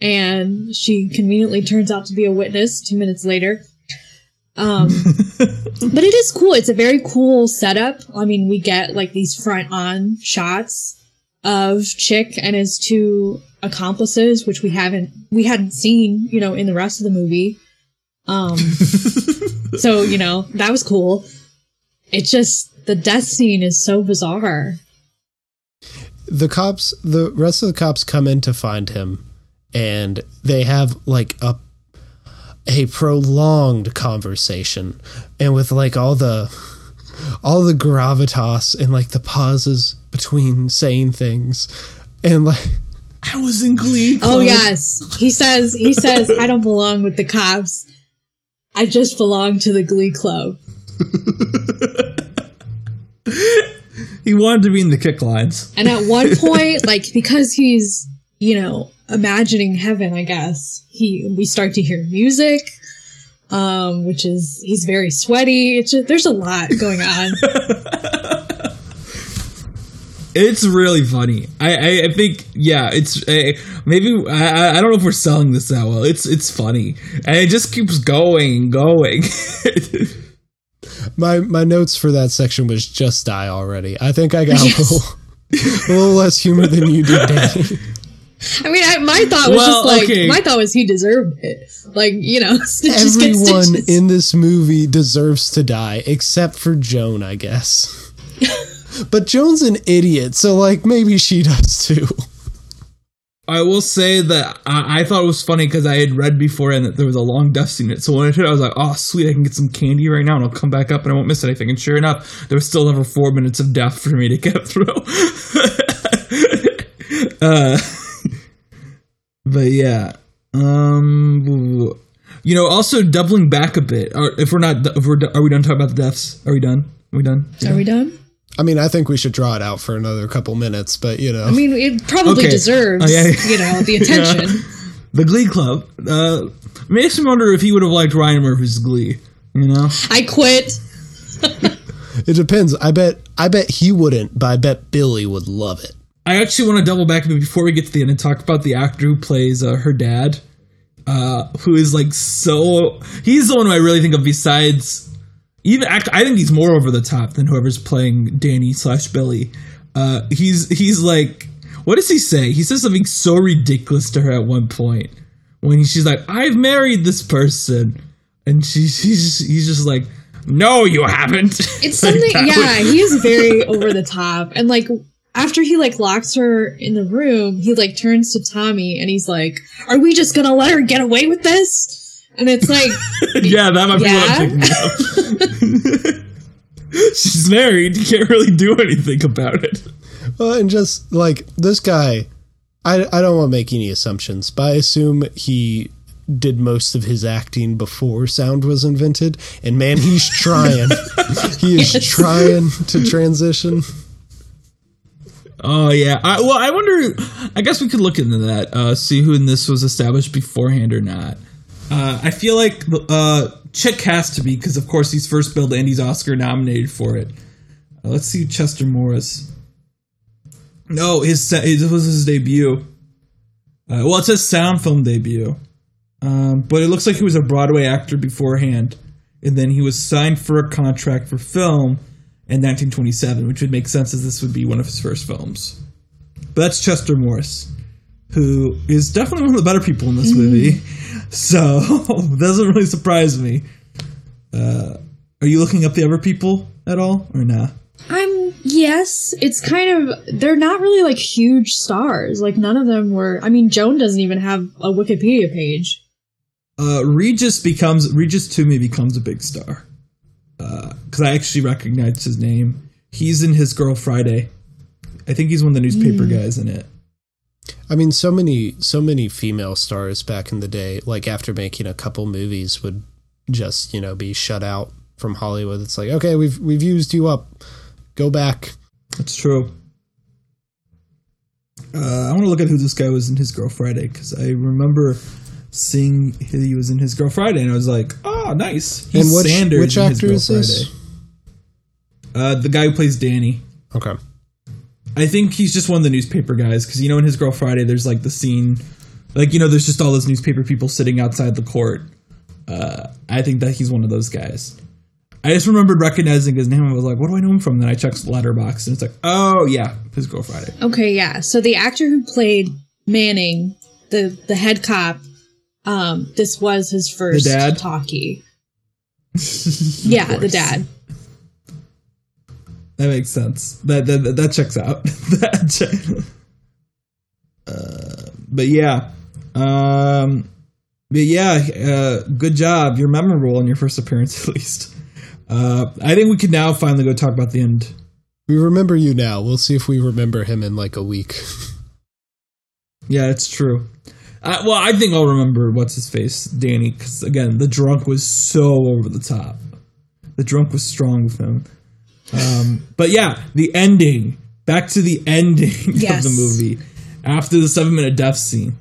[SPEAKER 3] and she conveniently turns out to be a witness two minutes later. Um, [LAUGHS] but it is cool. It's a very cool setup. I mean, we get like these front on shots of Chick and his two accomplices, which we haven't we hadn't seen, you know, in the rest of the movie. Um, [LAUGHS] so you know that was cool. It just the death scene is so bizarre.
[SPEAKER 2] the cops, the rest of the cops come in to find him, and they have like a a prolonged conversation, and with like all the all the gravitas and like the pauses between saying things, and like [LAUGHS]
[SPEAKER 1] I was in Glee.
[SPEAKER 3] Oh yes, he says. He says, "I don't belong with the cops. I just belong to the Glee Club."
[SPEAKER 1] he wanted to be in the kick lines.
[SPEAKER 3] And at one point, like because he's you know imagining heaven, I guess he we start to hear music, um, which is he's very sweaty. It's just, there's a lot going on. [LAUGHS]
[SPEAKER 1] It's really funny. I, I, I think yeah. It's maybe I, I- I don't know if we're selling this that well. It's it's funny and it just keeps going and going. [LAUGHS]
[SPEAKER 2] my my notes for that section was just die already. I think I got a [LAUGHS] little a little less humor than you did, Danny.
[SPEAKER 3] I mean, I, my thought was
[SPEAKER 1] Well,
[SPEAKER 3] just like
[SPEAKER 1] okay.
[SPEAKER 3] my thought was he deserved it. Like you know, [LAUGHS] stitches get
[SPEAKER 2] Everyone in this movie deserves to die, except for Joan, I guess. [LAUGHS] but Joan's an idiot, so like maybe she does too.
[SPEAKER 1] I will say that I, I thought it was funny because I had read before and that there was a long death scene. in it. So when I heard it, I was like, "Oh, sweet! I can get some candy right now, and I'll come back up, and I won't miss anything." And sure enough, there was still another four minutes of death for me to get [LAUGHS] through. uh, but yeah, um, you know, also doubling back a bit. Or if we're not, if we're, are we done talking about the deaths? Are we done? Are we done?
[SPEAKER 3] Are we done?
[SPEAKER 2] I mean, I think we should draw it out for another couple minutes, but you know.
[SPEAKER 3] I mean, it probably
[SPEAKER 1] Okay.
[SPEAKER 3] deserves
[SPEAKER 1] Oh, yeah. [LAUGHS]
[SPEAKER 3] you know the attention. [LAUGHS]
[SPEAKER 1] The Glee Club uh, makes me wonder if he would have liked Ryan Murphy's Glee. You know.
[SPEAKER 3] I quit. [LAUGHS]
[SPEAKER 2] it depends. I bet I bet he wouldn't, but I bet Billy would love it.
[SPEAKER 1] I actually want to double back before we get to the end and talk about the actor who plays uh, her dad, uh, who is like so. He's the one who I really think of besides even. Act, I think he's more over the top than whoever's playing Danny slash Billy. Uh, he's he's like, what does he say? He says something so ridiculous to her at one point when she's like, "I've married this person," and she she's he's just like, "No, you haven't."
[SPEAKER 3] It's [LAUGHS]
[SPEAKER 1] Like,
[SPEAKER 3] something. yeah,
[SPEAKER 1] was-
[SPEAKER 3] he is very over the top, and like after he like locks her in the room, he like turns to Tommy and he's like, "Are we just gonna let her get away with this?" And it's like, [LAUGHS]
[SPEAKER 1] yeah, that might
[SPEAKER 3] Yeah?
[SPEAKER 1] be what I'm thinking of. [LAUGHS] She's married. You can't really do anything about it.
[SPEAKER 2] Well, and just like this guy, I I don't want to make any assumptions, but I assume he did most of his acting before sound was invented. And man, he's trying. [LAUGHS] he is
[SPEAKER 3] Yes.
[SPEAKER 2] trying to transition.
[SPEAKER 1] Oh yeah. I, well, I wonder. I guess we could look into that. Uh, see who in this was established beforehand or not. Uh, I feel like uh, Chick has to be because, of course, he's first billed and he's Oscar nominated for it. Uh, let's see Chester Morris. No, his it was his debut. Uh, well, it's says sound film debut, um, but it looks like he was a Broadway actor beforehand, and then he was signed for a contract for film in 1927, which would make sense as this would be one of his first films. But that's Chester Morris, who is definitely one of the better people in this movie. [LAUGHS] So [LAUGHS] doesn't really surprise me. Uh, are you looking up the other people at all, or not?
[SPEAKER 3] I'm yes. It's kind of they're not really like huge stars. Like none of them were. I mean, Joan doesn't even have a Wikipedia page.
[SPEAKER 1] Uh, Regis becomes Regis Toomey becomes a big star because I actually recognize his name. He's in His Girl Friday. I think he's one of the newspaper guys in it.
[SPEAKER 2] I mean, so many so many female stars back in the day, like after making a couple movies, would just you know be shut out from Hollywood. It's like, okay, we've we've used you up. Go back.
[SPEAKER 1] That's true. Uh, I want to look at who this guy was in His Girl Friday because I remember seeing he was in His Girl Friday, and I was like, "Oh, nice." He's
[SPEAKER 2] and which
[SPEAKER 1] Sanders
[SPEAKER 2] which
[SPEAKER 1] in His
[SPEAKER 2] actor is this?
[SPEAKER 1] Uh, the guy who plays Danny.
[SPEAKER 2] Okay.
[SPEAKER 1] I think he's just one of the newspaper guys because you know in his Girl Friday there's like the scene, like you know there's just all those newspaper people sitting outside the court. Uh, I think that he's one of those guys. I just remembered recognizing his name. I was like, "What do I know him from?" Then I checked the Letterboxd and it's like, "Oh yeah, his Girl Friday."
[SPEAKER 3] Okay, yeah. So the actor who played Manning, the the head cop, um, this was his first
[SPEAKER 1] dad?
[SPEAKER 3] talkie. [LAUGHS] yeah, the dad.
[SPEAKER 1] that makes sense. That that, that checks out. [LAUGHS] that check- uh, but yeah, um, but yeah, uh, good job. You're memorable in your first appearance, [LAUGHS] at least. Uh, I think we can now finally go talk about the end.
[SPEAKER 2] We remember you now. We'll see if we remember him in like a week.
[SPEAKER 1] Yeah, it's true. Uh, well, I think I'll remember what's his face, Danny, because again, the drunk was so over the top. The drunk was strong with him. Um, but yeah, the ending. Back to the ending
[SPEAKER 3] Yes. [LAUGHS]
[SPEAKER 1] of the movie after the seven minute death scene.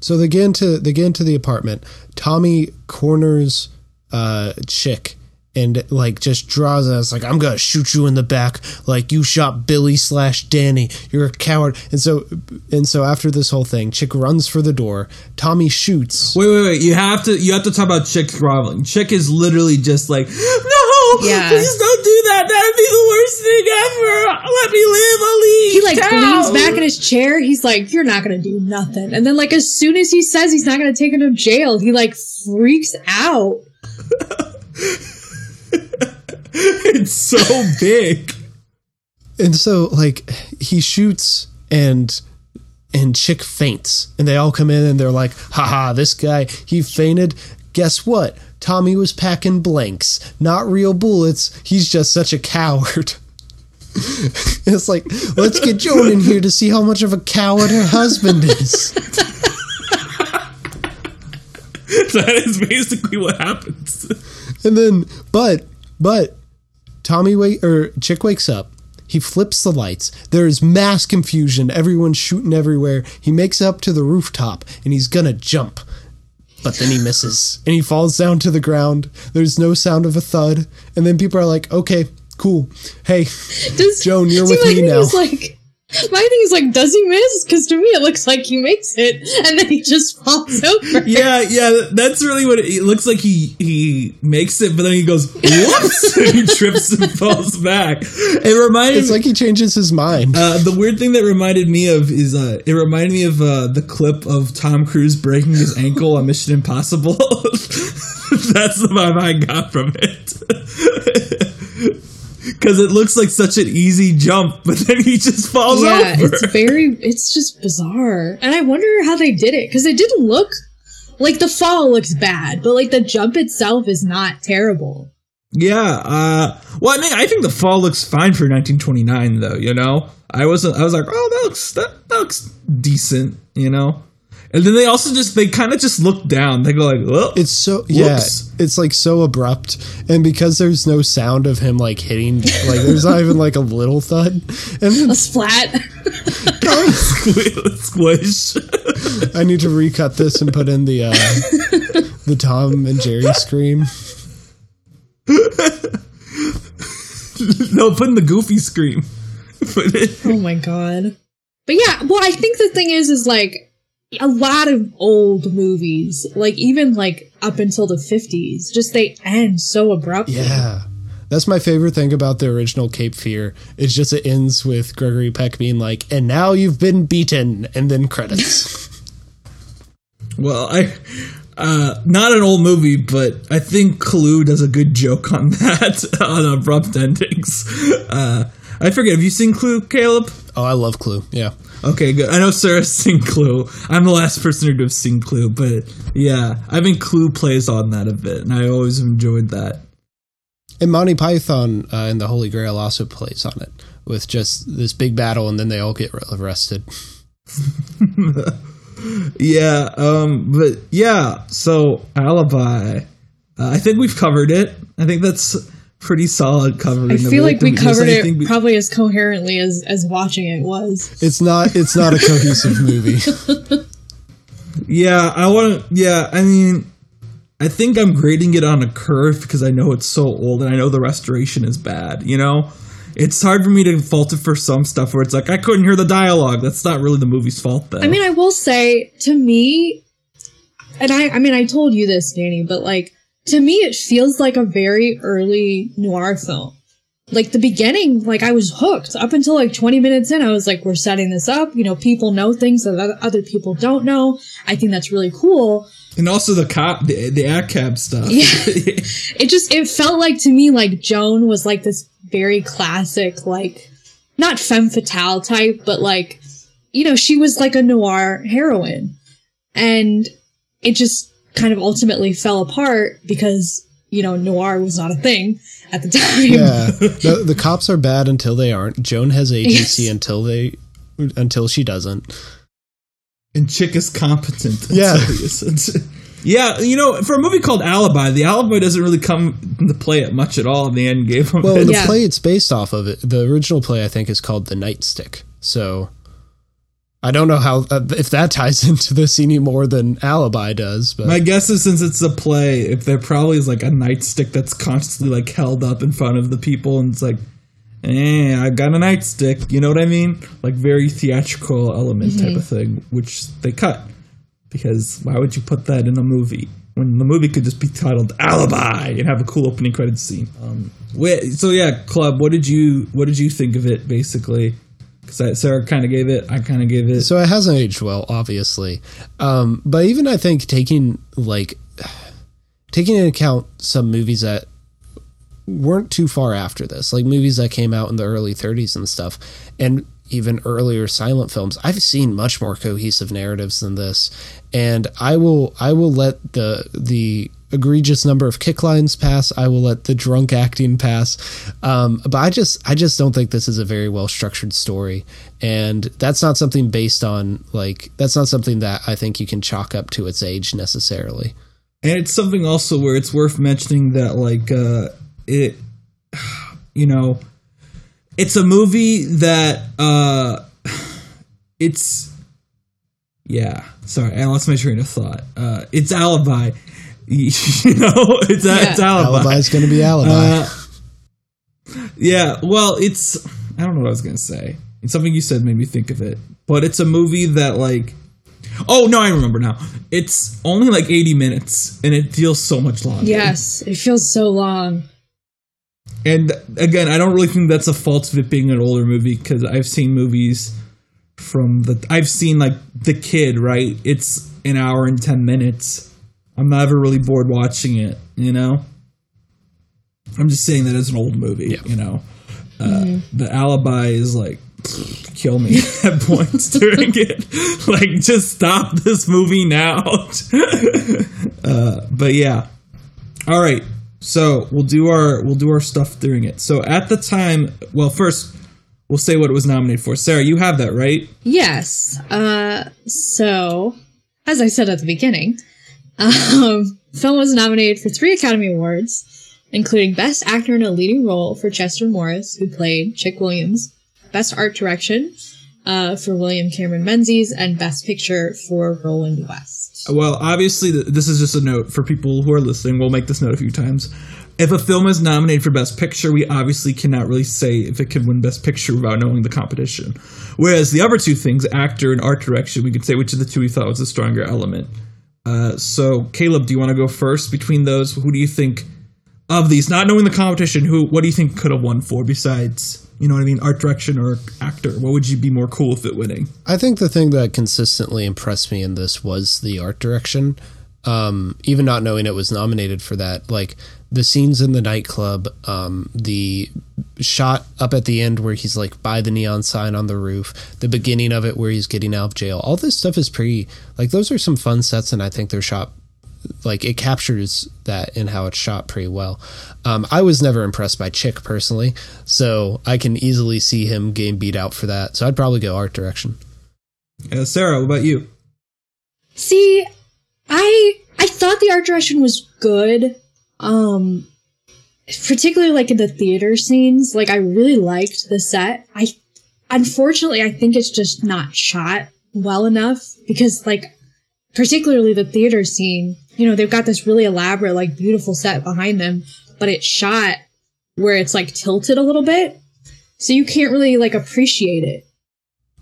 [SPEAKER 2] So they get into they get into the apartment. Tommy corners uh chick and like just draws us like I'm gonna shoot you in the back like you shot Billy slash Danny. You're a coward. And so and so after this whole thing, chick runs for the door. Tommy shoots.
[SPEAKER 1] Wait, wait, wait! You have to you have to talk about Chick groveling. Chick is literally just like, no,
[SPEAKER 3] Yeah.
[SPEAKER 1] please don't do that. That'd be the worst thing ever. Let me live. I'll leave.
[SPEAKER 3] He like
[SPEAKER 1] town."
[SPEAKER 3] leans back in his chair. He's like, "You're not gonna do nothing." And then like as soon as he says he's not gonna take him to jail, he like freaks out. [LAUGHS] [LAUGHS]
[SPEAKER 1] it's so big.
[SPEAKER 2] And so like he shoots and and chick faints and they all come in and they're like, haha, this guy, he fainted. Guess what? Tommy was packing blanks, not real bullets. He's just such a coward. [LAUGHS] it's like, let's get Joan in here to see how much of a coward her husband is. [LAUGHS]
[SPEAKER 1] that is basically what happens.
[SPEAKER 2] And then, but, but, Tommy wake or Chick wakes up. He flips the lights. There is mass confusion. Everyone's shooting everywhere. He makes up to the rooftop and he's gonna jump. But then he misses [LAUGHS] and he falls down to the ground. There's no sound of a thud. And then people are like, okay, cool. Hey,
[SPEAKER 3] Does
[SPEAKER 2] Joan, you're with me now.
[SPEAKER 3] like, my thing is like, does he miss? Because to me, it looks like he makes it, and then he just falls over.
[SPEAKER 1] Yeah, yeah, that's really what it, it looks like. He he makes it, but then he goes whoops, [LAUGHS] and he trips and falls back. It reminded
[SPEAKER 2] It's like he changes his mind.
[SPEAKER 1] Uh, the weird thing that reminded me of is uh, it reminded me of uh, the clip of Tom Cruise breaking his ankle on Mission Impossible. [LAUGHS] That's the vibe I got from it. [LAUGHS] Because it looks like such an easy jump, [LAUGHS] but then he just falls
[SPEAKER 3] yeah,
[SPEAKER 1] over.
[SPEAKER 3] it's very, it's just bizarre, and I wonder how they did it because it didn't look like the fall looks bad, but like the jump itself is not terrible.
[SPEAKER 1] Yeah. Uh, well, I mean, I think the fall looks fine for 1929, though. You know, I wasn't. I was like, oh, that looks that, that looks decent. You know, and then they also just they kind of just look down. They go like, oh,
[SPEAKER 2] It's so yeah, it's like so abrupt, and because there's no sound of him like hitting, like there's not even like a little thud, and then
[SPEAKER 3] A splat. [LAUGHS] [LAUGHS]
[SPEAKER 1] squish.
[SPEAKER 2] I need to recut this and put in the uh, the Tom and Jerry scream. [LAUGHS]
[SPEAKER 1] no, put in the goofy scream. Put it-
[SPEAKER 3] oh my god. But yeah, well, I think the thing is, is like a lot of old movies, like even like up until the fifties, just they end so abruptly.
[SPEAKER 2] Yeah, that's my favorite thing about the original Cape Fear. It's just it ends with Gregory Peck being like, "And now you've been beaten," and then credits. [LAUGHS]
[SPEAKER 1] well, I. Uh, not an old movie, but I think Clue does a good joke on [LAUGHS] that on abrupt endings. Uh, I forget. Have you seen Clue, Caleb?
[SPEAKER 2] oh, I love Clue. Yeah.
[SPEAKER 1] Okay, good. I know Sarah's [LAUGHS] seen Clue. I'm the last person to have seen Clue, but yeah, I think Clue plays on that a bit, and I always enjoyed that.
[SPEAKER 2] And Monty Python uh, and the Holy Grail also plays on it with just this big battle, and then they all get arrested. [LAUGHS]
[SPEAKER 1] Yeah, um, but yeah, so Alibi. Uh, I think we've covered it. I think that's pretty solid covered.
[SPEAKER 3] I feel like we covered it probably as coherently as as watching it was.
[SPEAKER 2] It's not. It's not a cohesive [LAUGHS] movie.
[SPEAKER 1] Yeah, I want to. Yeah, I mean, I think I'm grading it on a curve because I know it's so old and I know the restoration is bad. You know, it's hard for me to fault it for some stuff where it's like I couldn't hear the dialogue. That's not really the movie's fault, though.
[SPEAKER 3] I mean, I will say to me, and I, I mean, I told you this, Danny, but like to me, it feels like a very early noir film. Like the beginning, like I was hooked up until like 20 minutes in. I was like, we're setting this up. You know, people know things that other- people don't know. I think that's really cool.
[SPEAKER 1] and also the cop, the, the ACAB stuff.
[SPEAKER 3] Yeah. [LAUGHS] It just, it felt like to me like Joan was like this very classic, like not femme fatale type, but like you know, she was like a noir heroine, and it just kind of ultimately fell apart because you know noir was not a thing at the time.
[SPEAKER 2] Yeah, [LAUGHS] the, the cops are bad until they aren't. Joan has agency
[SPEAKER 3] Yes.
[SPEAKER 2] until they until she doesn't.
[SPEAKER 1] And Chick is competent.
[SPEAKER 2] Yeah.
[SPEAKER 1] until he isn't. yeah, you know, for a movie called Alibi, the alibi doesn't really come into play at much at all in the end game of
[SPEAKER 2] Well,
[SPEAKER 1] it.
[SPEAKER 2] the
[SPEAKER 3] Yeah.
[SPEAKER 2] play it's based off of it. The original play, I think, is called The Nightstick. So I don't know how uh, if that ties [LAUGHS] into this any more than Alibi does, but
[SPEAKER 1] My guess is since it's a play, if there probably is like a nightstick that's constantly like held up in front of the people, and it's like, eh, I've got a nightstick. You know what I mean? Like very theatrical element type of thing, which they cut because why would you put that in a movie when the movie could just be titled Alibi and have a cool opening credits scene? Um, wait, so yeah, Caleb. What did you what did you think of it basically? Because Sarah kind of gave it, I kind of gave it.
[SPEAKER 2] so it hasn't aged well, obviously. Um, but even I think taking like [SIGHS] taking into account some movies that weren't too far after this, like movies that came out in the early 30s and stuff, and even earlier silent films. I've seen much more cohesive narratives than this, and I will I will let the the egregious number of kick lines pass. I will let the drunk acting pass. Um, but I just I just don't think this is a very well structured story, and that's not something based on like that's not something that I think you can chalk up to its age necessarily.
[SPEAKER 1] and it's something also where it's worth mentioning that like uh it you know it's a movie that uh [SIGHS] it's yeah sorry i lost my train of thought uh it's alibi [LAUGHS] you know it's,
[SPEAKER 3] Yeah.
[SPEAKER 1] it's alibi,
[SPEAKER 2] Alibi's going to be alibi.
[SPEAKER 1] Uh, yeah well it's i don't know what i was gonna say. It's something you said made me think of it. But it's a movie that like oh no i remember now. It's only like 80 minutes and it feels so much longer.
[SPEAKER 3] Yes, it feels so long.
[SPEAKER 1] and again i don't really think that's a fault of it being an older movie because i've seen movies from the i've seen like the kid right? It's an hour and 10 minutes i'm never really bored watching it you know i'm just saying that as an old movie you know uh, the alibi is like kill me [LAUGHS] at points during it [LAUGHS] like just stop this movie now [LAUGHS] uh, but yeah all right. So we'll do our we'll do our stuff during it. So at the time, well, first we'll say what it was nominated for. Sarah, you have that right?
[SPEAKER 3] Yes. Uh, so, as I said at the beginning, um, film was nominated for three Academy Awards, including Best Actor in a Leading Role for Chester Morris, who played Chick Williams, Best Art Direction uh, for William Cameron Menzies, and Best Picture for Roland West.
[SPEAKER 1] Well, obviously, th- this is just a note for people who are listening. We'll make this note a few times. If a film is nominated for Best Picture, we obviously cannot really say if it can win Best Picture without knowing the competition. Whereas the other two things, actor and art direction, we could say which of the two we thought was the stronger element. Uh, so, Caleb, do you want to go first between those? Who do you think of these, not knowing the competition, who what do you think could have won for besides, you know what I mean, art direction or actor? What would you be more cool with it winning?
[SPEAKER 2] I think the thing that consistently impressed me in this was the art direction. Um, even not knowing it was nominated for that, like the scenes in the nightclub, um, the shot up at the end where he's like by the neon sign on the roof, the beginning of it where he's getting out of jail. All this stuff is pretty like those are some fun sets, and I think they're shot like it captures that in how it's shot pretty well. Um, I was never impressed by Chick personally, so I can easily see him getting beat out for that. So I'd probably go art direction.
[SPEAKER 1] Uh, Sarah, what about you?
[SPEAKER 3] See, I I thought the art direction was good. Um particularly like in the theater scenes, like I really liked the set. I unfortunately I think it's just not shot well enough because like particularly the theater scene, you know, they've got this really elaborate like beautiful set behind them, but it's shot where it's like tilted a little bit. So you can't really like appreciate it.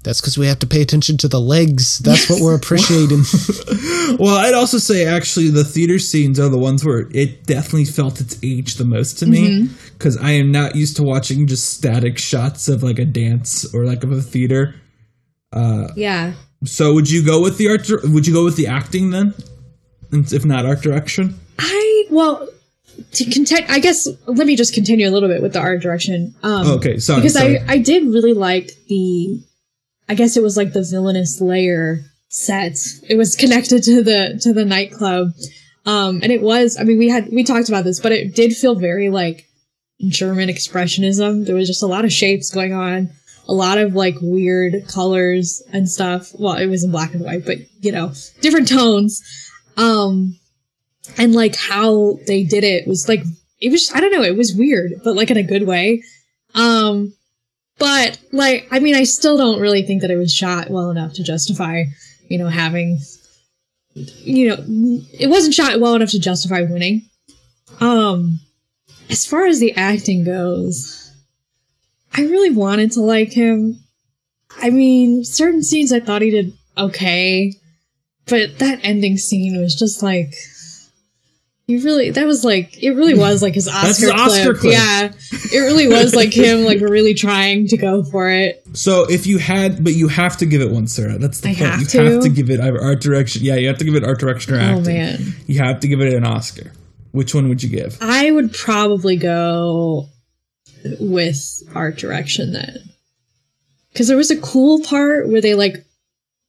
[SPEAKER 2] That's because we have to pay attention to the legs. That's what we're [LAUGHS] appreciating. [LAUGHS]
[SPEAKER 1] well, I'd also say actually the theater scenes are the ones where it definitely felt its age the most to me because I am not used to watching just static shots of like a dance or like of a theater.
[SPEAKER 3] Yeah.
[SPEAKER 1] So would you go with the art? Would you go with the acting then, And if not art direction?
[SPEAKER 3] I well, to content, I guess let me just continue a little bit with the art direction. Um,
[SPEAKER 1] Okay, sorry,
[SPEAKER 3] Because
[SPEAKER 1] sorry.
[SPEAKER 3] I I did really like the, I guess it was like the villainous layer set. It was connected to the to the nightclub, um, and it was. I mean, we had we talked about this, but it did feel very like German expressionism. There was just a lot of shapes going on, a lot of like weird colors and stuff. Well, it was in black and white, but you know, different tones. Um, and like how they did it was like it was I don't know, it was weird, but like in a good way. Um, but like I mean, I still don't really think that it was shot well enough to justify, you know, having you know, it wasn't shot well enough to justify winning. Um, as far as the acting goes, I really wanted to like him. I mean, certain scenes I thought he did okay, but that ending scene was just like you really that was like it really was like his [LAUGHS]
[SPEAKER 1] That's
[SPEAKER 3] Oscar,
[SPEAKER 1] his Oscar
[SPEAKER 3] clip.
[SPEAKER 1] clip.
[SPEAKER 3] Yeah. It really was like him like really trying to go for it.
[SPEAKER 1] So if you had, but you have to give it one, Sarah. That's the
[SPEAKER 3] I
[SPEAKER 1] point.
[SPEAKER 3] have
[SPEAKER 1] you
[SPEAKER 3] to?
[SPEAKER 1] have to give it art direction. Yeah, you have to give it art direction or oh, acting.
[SPEAKER 3] Oh man.
[SPEAKER 1] You have to give it an Oscar. Which one would you give?
[SPEAKER 3] I would probably go with art direction then. Cause there was a cool part where they like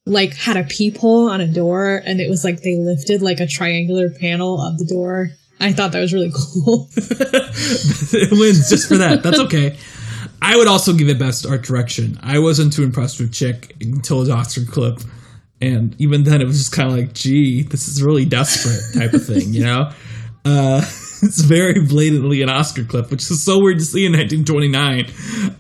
[SPEAKER 3] like had a peephole on a door and it was like they lifted like a triangular panel of the door. I thought that was really [LAUGHS] cool. [LAUGHS]
[SPEAKER 1] it wins just for that. That's okay. I would also give it best art direction. I wasn't too impressed with Chick until his Oscar clip. And even then, it was just kind of like, gee, this is really desperate type of thing, you know? [LAUGHS] Uh, it's very blatantly an Oscar clip, which is so weird to see in 1929.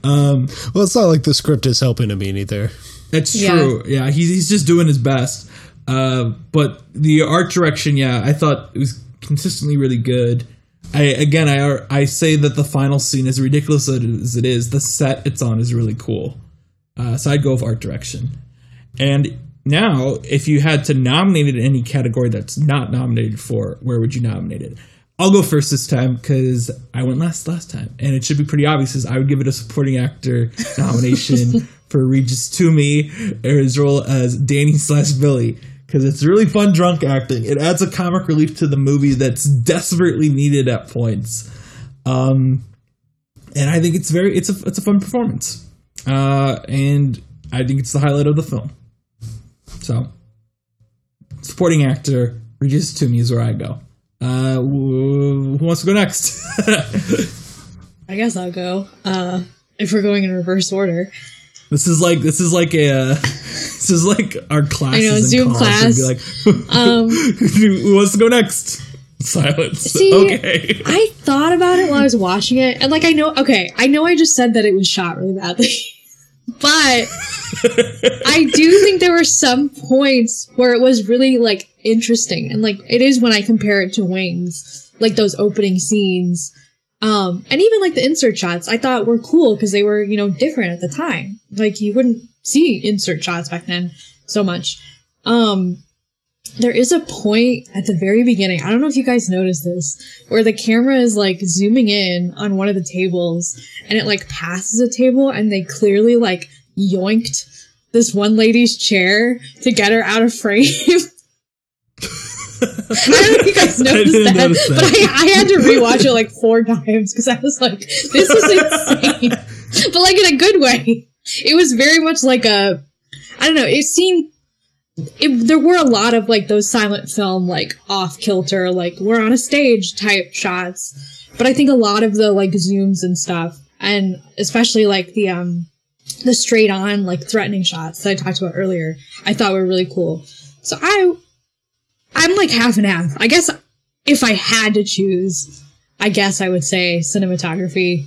[SPEAKER 1] Um,
[SPEAKER 2] Well, it's not like the script is helping him either.
[SPEAKER 1] That's
[SPEAKER 3] Yeah.
[SPEAKER 1] true. Yeah, he's he's just doing his best. Uh, but the art direction, yeah, I thought it was consistently really good. I again, I I say that the final scene, as ridiculous as it is, the set it's on is really cool. Uh, so I'd go with art direction. And now, if you had to nominate it in any category that's not nominated for, where would you nominate it? I'll go first this time because I went last last time, and it should be pretty obvious. Is I would give it a supporting actor [LAUGHS] nomination for Regis Toomey his role as Danny slash Billy because it's really fun drunk acting. It adds a comic relief to the movie that's desperately needed at points. Um, and I think it's very it's a it's a fun performance, uh, and I think it's the highlight of the film. So, supporting actor Regis Toomey is where I go. Uh, who wants to go next? [LAUGHS]
[SPEAKER 3] I guess I'll go. Uh if we're going in reverse order.
[SPEAKER 1] This is like this is like a uh, [LAUGHS] this is like our classes
[SPEAKER 3] I know, Zoom.
[SPEAKER 1] It'd Be like, [LAUGHS]
[SPEAKER 3] Um
[SPEAKER 1] who wants to go next? Silence.
[SPEAKER 3] See,
[SPEAKER 1] okay.
[SPEAKER 3] I thought about it while I was watching it, and like I know, okay, I know I just said that it was shot really badly, [LAUGHS] but I do think there were some points where it was really like interesting, and like it is when I compare it to Wings, like those opening scenes, um, and even like the insert shots, I thought were cool because they were you know different at the time. Like you wouldn't see insert shots back then so much. Um, there is a point at the very beginning. I don't know if you guys noticed this, where the camera is like zooming in on one of the tables and it like passes a table and they clearly like yoinked this one lady's chair to get her out of frame. [LAUGHS] I don't know if you guys [LAUGHS] noticed that,
[SPEAKER 1] notice that.
[SPEAKER 3] but I, I had to rewatch it like four times because I was like, this is insane. [LAUGHS] but like in a good way. It was very much like a, I don't know, it seemed it, there were a lot of like those silent film like off kilter like we're on a stage type shots but i think a lot of the like zooms and stuff and especially like the um the straight on like threatening shots that i talked about earlier i thought were really cool so i i'm like half and half i guess if i had to choose i guess i would say cinematography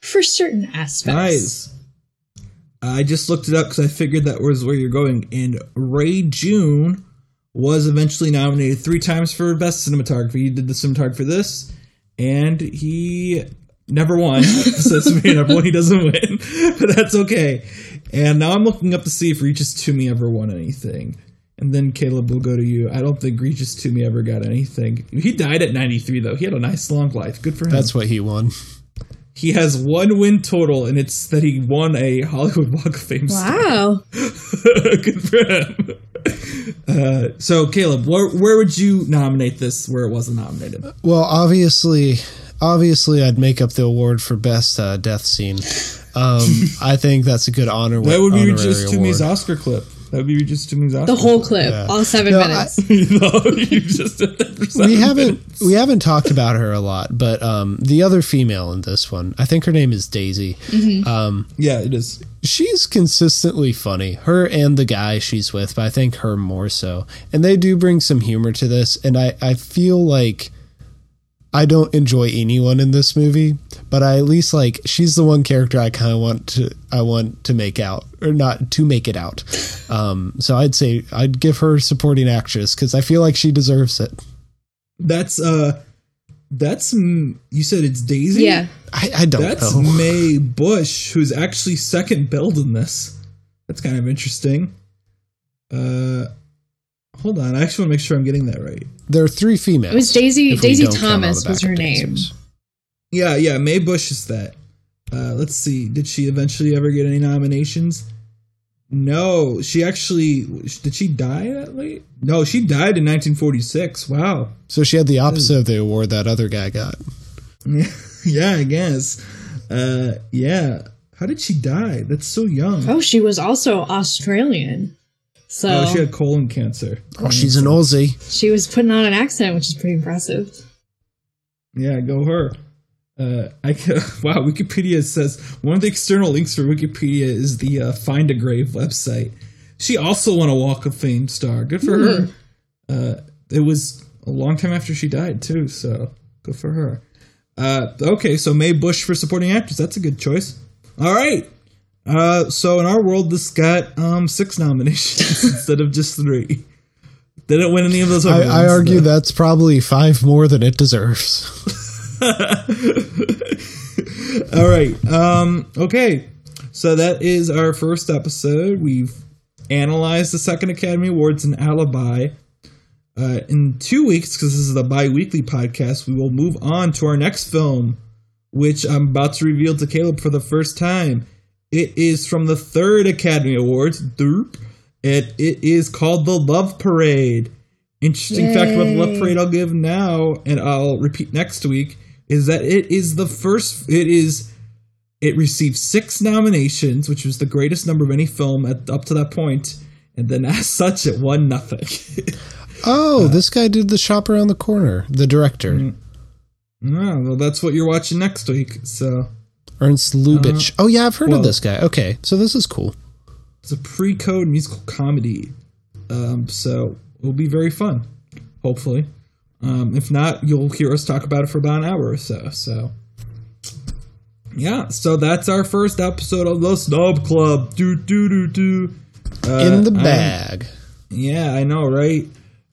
[SPEAKER 3] for certain aspects
[SPEAKER 1] Nice. I just looked it up because I figured that was where you're going. And Ray June was eventually nominated three times for best cinematography. He did the cinematography for this, and he never won. [LAUGHS] so it's me number one. He doesn't win, [LAUGHS] but that's okay. And now I'm looking up to see if Regis Toomey ever won anything. And then Caleb will go to you. I don't think Regis Toomey ever got anything. He died at 93 though. He had a nice long life. Good for him.
[SPEAKER 2] That's what he won.
[SPEAKER 1] He has one win total, and it's that he won a Hollywood Walk of Fame.
[SPEAKER 3] wow [LAUGHS]
[SPEAKER 1] Good for him. uh, so Caleb, where where would you nominate this where it wasn't nominated?
[SPEAKER 2] Well, obviously, obviously, I'd make up the award for best uh, death scene. Um, [LAUGHS] I think that's a good honor.
[SPEAKER 1] That would be
[SPEAKER 2] just
[SPEAKER 1] Regis Toomey's
[SPEAKER 2] award.
[SPEAKER 1] Oscar clip. That would be Regis Toomey's Oscar.
[SPEAKER 3] The whole
[SPEAKER 1] clip.
[SPEAKER 3] clip,
[SPEAKER 2] Yeah.
[SPEAKER 3] all seven
[SPEAKER 2] No, I-
[SPEAKER 3] minutes. [LAUGHS]
[SPEAKER 1] no, you just did that for
[SPEAKER 2] we haven't
[SPEAKER 1] minutes.
[SPEAKER 2] we haven't talked about her a lot, but um, the other female in this one, I think her name is Daisy. Um,
[SPEAKER 1] Yeah, it is.
[SPEAKER 2] she's consistently funny. Her and the guy she's with, but I think her more so. And they do bring some humor to this, and I I feel like I don't enjoy anyone in this movie, but I at least like she's the one character I kind of want to I want to make out or not to make it out. Um, so I'd say I'd give her supporting actress because I feel like she deserves it.
[SPEAKER 1] That's uh, that's you said it's Daisy.
[SPEAKER 3] Yeah.
[SPEAKER 2] I, I don't
[SPEAKER 1] That's
[SPEAKER 2] know.
[SPEAKER 1] Mae Busch, who's actually second billed in this. That's kind of interesting. Uh, hold on. I actually want to make sure I'm getting that right.
[SPEAKER 2] There are three females.
[SPEAKER 3] It was Daisy. Daisy
[SPEAKER 2] don't count all
[SPEAKER 3] Thomas was her name.
[SPEAKER 1] Yeah, yeah. Mae Busch is that. Uh, let's see. Did she eventually ever get any nominations? No, she actually did. She die that late? No, she died in 1946. Wow.
[SPEAKER 2] So she had the opposite of the award that other guy got. [LAUGHS]
[SPEAKER 1] yeah, I guess. Uh, yeah. How did she die? That's so young.
[SPEAKER 3] Oh, she was also Australian. So
[SPEAKER 1] Oh, she had colon cancer.
[SPEAKER 2] Oh, she's an Aussie.
[SPEAKER 3] she was putting on an accent, which is pretty impressive.
[SPEAKER 1] Yeah, go her. Uh, I ca- [LAUGHS] wow. Wikipedia says one of the external links for Wikipedia is the uh, Find a Grave website. She also won a Walk of Fame star. Good for her. Uh, it was a long time after she died too, so good for her. Uh, okay, so Mae Busch for supporting actress. That's a good choice. All right. Uh, so in our world, this got um, six nominations [LAUGHS] instead of just three. Didn't win any of those.
[SPEAKER 2] I, I argue
[SPEAKER 1] though.
[SPEAKER 2] that's probably five more than it deserves. [LAUGHS]
[SPEAKER 1] All right. Um, okay. So that is our first episode. We've analyzed the second Academy Awards in Alibi. Uh, in two weeks, because this is a bi weekly podcast, we will move on to our next film, which I'm about to reveal to Caleb for the first time. It is from the third Academy Awards. Derp. It, it is called The Love Parade. Interesting fact about the Love Parade I'll give now, and I'll repeat next week, is that it is the first. It is. It received six nominations, which was the greatest number of any film at, up to that point, and then [LAUGHS] as such, it won nothing. [LAUGHS]
[SPEAKER 2] Oh, this guy did the shop around the corner. The director,
[SPEAKER 1] Mm. oh, well, that's what you're watching next week. So
[SPEAKER 2] Ernst Lubitsch. oh yeah, I've heard
[SPEAKER 1] well-
[SPEAKER 2] of this guy. Okay, so this is cool.
[SPEAKER 1] it's a pre-code musical comedy. Um, so it'll be very fun, hopefully. Um, if not, you'll hear us talk about it for about an hour or so. So, yeah. So that's our first episode of the Snub Club. Do do do do. Uh,
[SPEAKER 2] In the
[SPEAKER 1] I'm-
[SPEAKER 2] bag.
[SPEAKER 1] yeah, I know, right?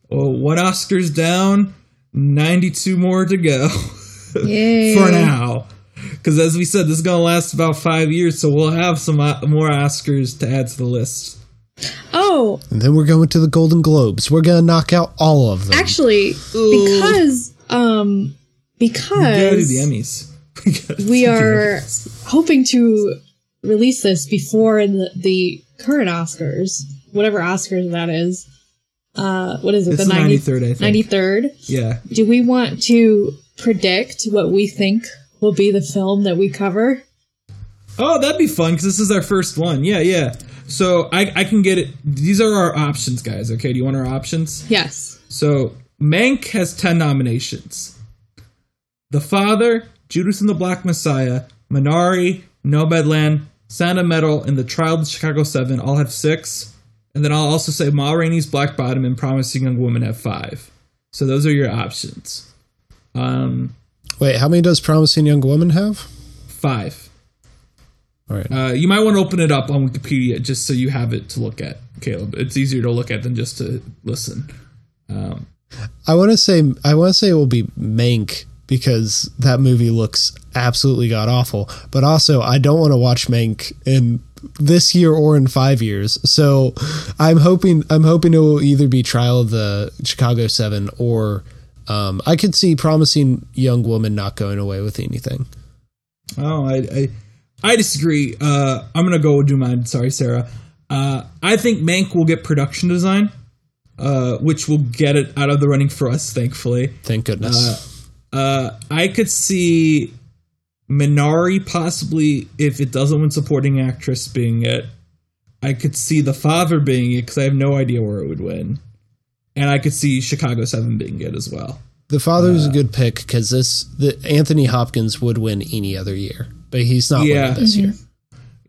[SPEAKER 1] Well, one Oscar's down, ninety-two more to go [LAUGHS]
[SPEAKER 3] Yay.
[SPEAKER 1] for now. Because as we said, this is gonna last about five years, so we'll have some uh, more Oscars to add to the list.
[SPEAKER 3] Oh,
[SPEAKER 2] And then we're going to the Golden Globes. We're gonna knock out all of them.
[SPEAKER 3] actually, because um, because
[SPEAKER 1] We gotta the
[SPEAKER 3] because
[SPEAKER 1] Emmys. [LAUGHS] We,
[SPEAKER 3] we are
[SPEAKER 1] Emmys.
[SPEAKER 3] hoping to release this before the, the current Oscars, whatever Oscars that is. Uh, what is it?
[SPEAKER 1] It's
[SPEAKER 3] the
[SPEAKER 1] the
[SPEAKER 3] 90,
[SPEAKER 1] 93rd, I think.
[SPEAKER 3] 93rd.
[SPEAKER 1] Yeah.
[SPEAKER 3] Do we want to predict what we think will be the film that we cover?
[SPEAKER 1] Oh, that'd be fun because this is our first one. Yeah, yeah. So I, I can get it. These are our options, guys. Okay, do you want our options?
[SPEAKER 3] Yes.
[SPEAKER 1] So Mank has 10 nominations. The Father, Judas and the Black Messiah, Minari, Nomadland, of Metal, and The Trial of the Chicago Seven all have six. And then I'll also say Ma Rainey's Black Bottom and Promising Young Woman have five. So those are your options. Um,
[SPEAKER 2] Wait, how many does Promising Young Woman have?
[SPEAKER 1] five.
[SPEAKER 2] All right.
[SPEAKER 1] Uh, you might want to open it up on Wikipedia just so you have it to look at, Caleb. It's easier to look at than just to listen. Um,
[SPEAKER 2] I want to say I want to say it will be Mank because that movie looks absolutely god awful. But also, I don't want to watch Mank in this year or in five years. So I'm hoping I'm hoping it will either be Trial of the Chicago Seven or um, I could see Promising Young Woman not going away with anything.
[SPEAKER 1] Oh, I, I, I disagree. Uh, I'm gonna go do mine. Sorry, Sarah. Uh, I think Mank will get production design. uh, which will get it out of the running for us, thankfully.
[SPEAKER 2] Thank goodness.
[SPEAKER 1] Uh, I could see Minari possibly, if it doesn't win supporting actress, being it. I could see The Father being it because I have no idea where it would win. And I could see Chicago 7 being good as well.
[SPEAKER 2] the father was a good pick because this the Anthony Hopkins would win any other year, but he's not
[SPEAKER 1] Yeah.
[SPEAKER 2] winning this year.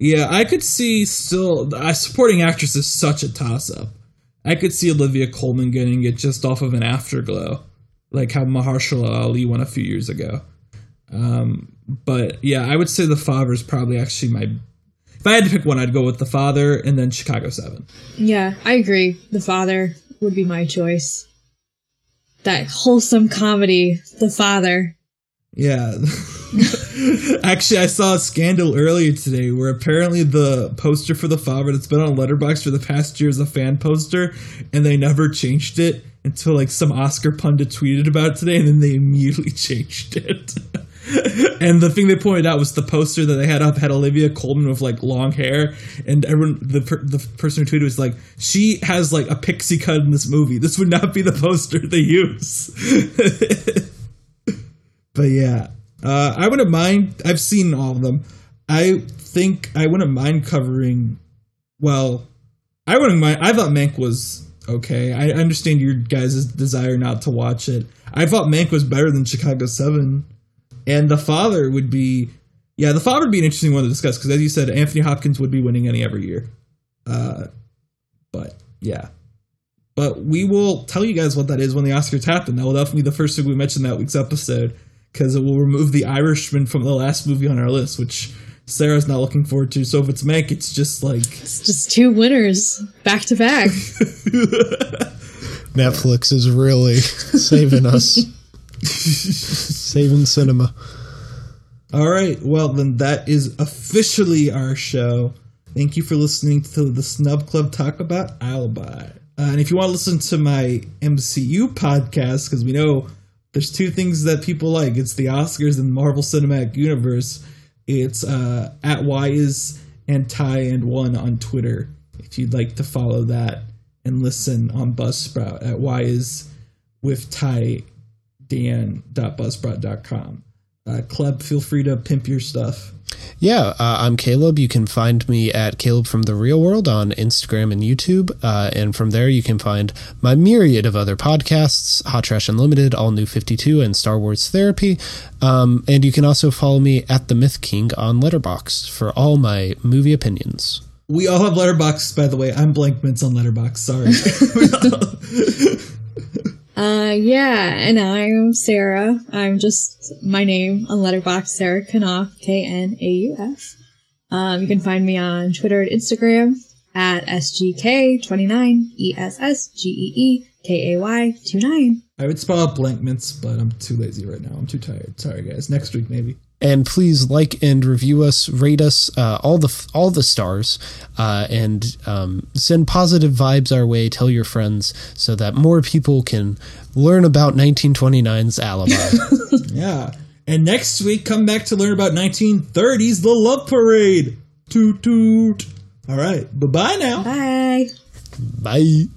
[SPEAKER 1] Yeah, I could see still. Uh, supporting actress is such a toss up. I could see Olivia Colman getting it just off of an afterglow, like how Mahershala Ali won a few years ago. Um, but yeah, I would say The Father is probably actually my. If I had to pick one, I'd go with The Father and then Chicago 7.
[SPEAKER 3] Yeah, I agree. The Father would be my choice. That wholesome comedy, The Father.
[SPEAKER 1] Yeah. [LAUGHS] Actually, I saw a scandal earlier today where apparently the poster for the Father that's been on Letterboxd for the past year is a fan poster, and they never changed it until like some Oscar pundit tweeted about it today, and then they [LAUGHS] immediately changed it. [LAUGHS] [LAUGHS] and the thing they pointed out was the poster that they had up had Olivia Colman with like long hair, and everyone the per, the person who tweeted was like, "She has like a pixie cut in this movie. This would not be the poster they use." [LAUGHS] But yeah, uh, I wouldn't mind. I've seen all of them. I think I wouldn't mind covering. Well, I wouldn't mind. I thought Mank was okay. I understand your guys' desire not to watch it. I thought Mank was better than Chicago Seven, and The Father would be. Yeah, The Father would be an interesting one to discuss because, as you said, Anthony Hopkins would be winning any every year. Uh, but yeah. But we will tell you guys what that is when the Oscars happen. That will definitely be the first thing we mention that week's episode because it will remove the Irishman from the last movie on our list, which Sarah's not looking forward to. So if it's Mank, it's just like
[SPEAKER 3] It's just two winners back to back. [LAUGHS]
[SPEAKER 2] Netflix is really [LAUGHS] saving us, [LAUGHS] [LAUGHS] saving cinema.
[SPEAKER 1] All right. Well, then that is officially our show. Thank you for listening to the Snub Club talk about Alibi. Uh, and if you want to listen to my MCU podcast, because we know there's two things that people like it's the Oscars and Marvel Cinematic Universe. It's uh, at Y is and Ty and One on Twitter. If you'd like to follow that and listen on Buzzsprout at Y is with Ty Dan.buzzsprout.com. Uh, Caleb, feel free to pimp your stuff.
[SPEAKER 2] Yeah, uh, I'm Caleb. You can find me at Caleb from the Real World on Instagram and YouTube. Uh, and from there, you can find my myriad of other podcasts Hot Trash Unlimited, All New 52, and Star Wars Therapy. Um, and you can also follow me at The Myth King on Letterboxd for all my movie opinions.
[SPEAKER 1] We all have letterboxd, by the way. I'm blank mints on letterboxd. Sorry. [LAUGHS] [LAUGHS]
[SPEAKER 3] Uh, yeah, and I'm Sarah. I'm just my name on Letterboxd Sarah Knauf, K N A U F. Um, you can find me on Twitter and Instagram at SGK29, E S S G E E K A Y 29.
[SPEAKER 1] I would spell out blank mints, but I'm too lazy right now. I'm too tired. Sorry, guys. Next week, maybe.
[SPEAKER 2] And please like and review us rate us uh, all the all the stars uh, and um, send positive vibes our way tell your friends so that more people can learn about 1929's alibi [LAUGHS]
[SPEAKER 1] Yeah. And next week, come back to learn about 1930s, the Love Parade. Toot toot. All right. Bye bye now.
[SPEAKER 3] Bye.
[SPEAKER 2] bye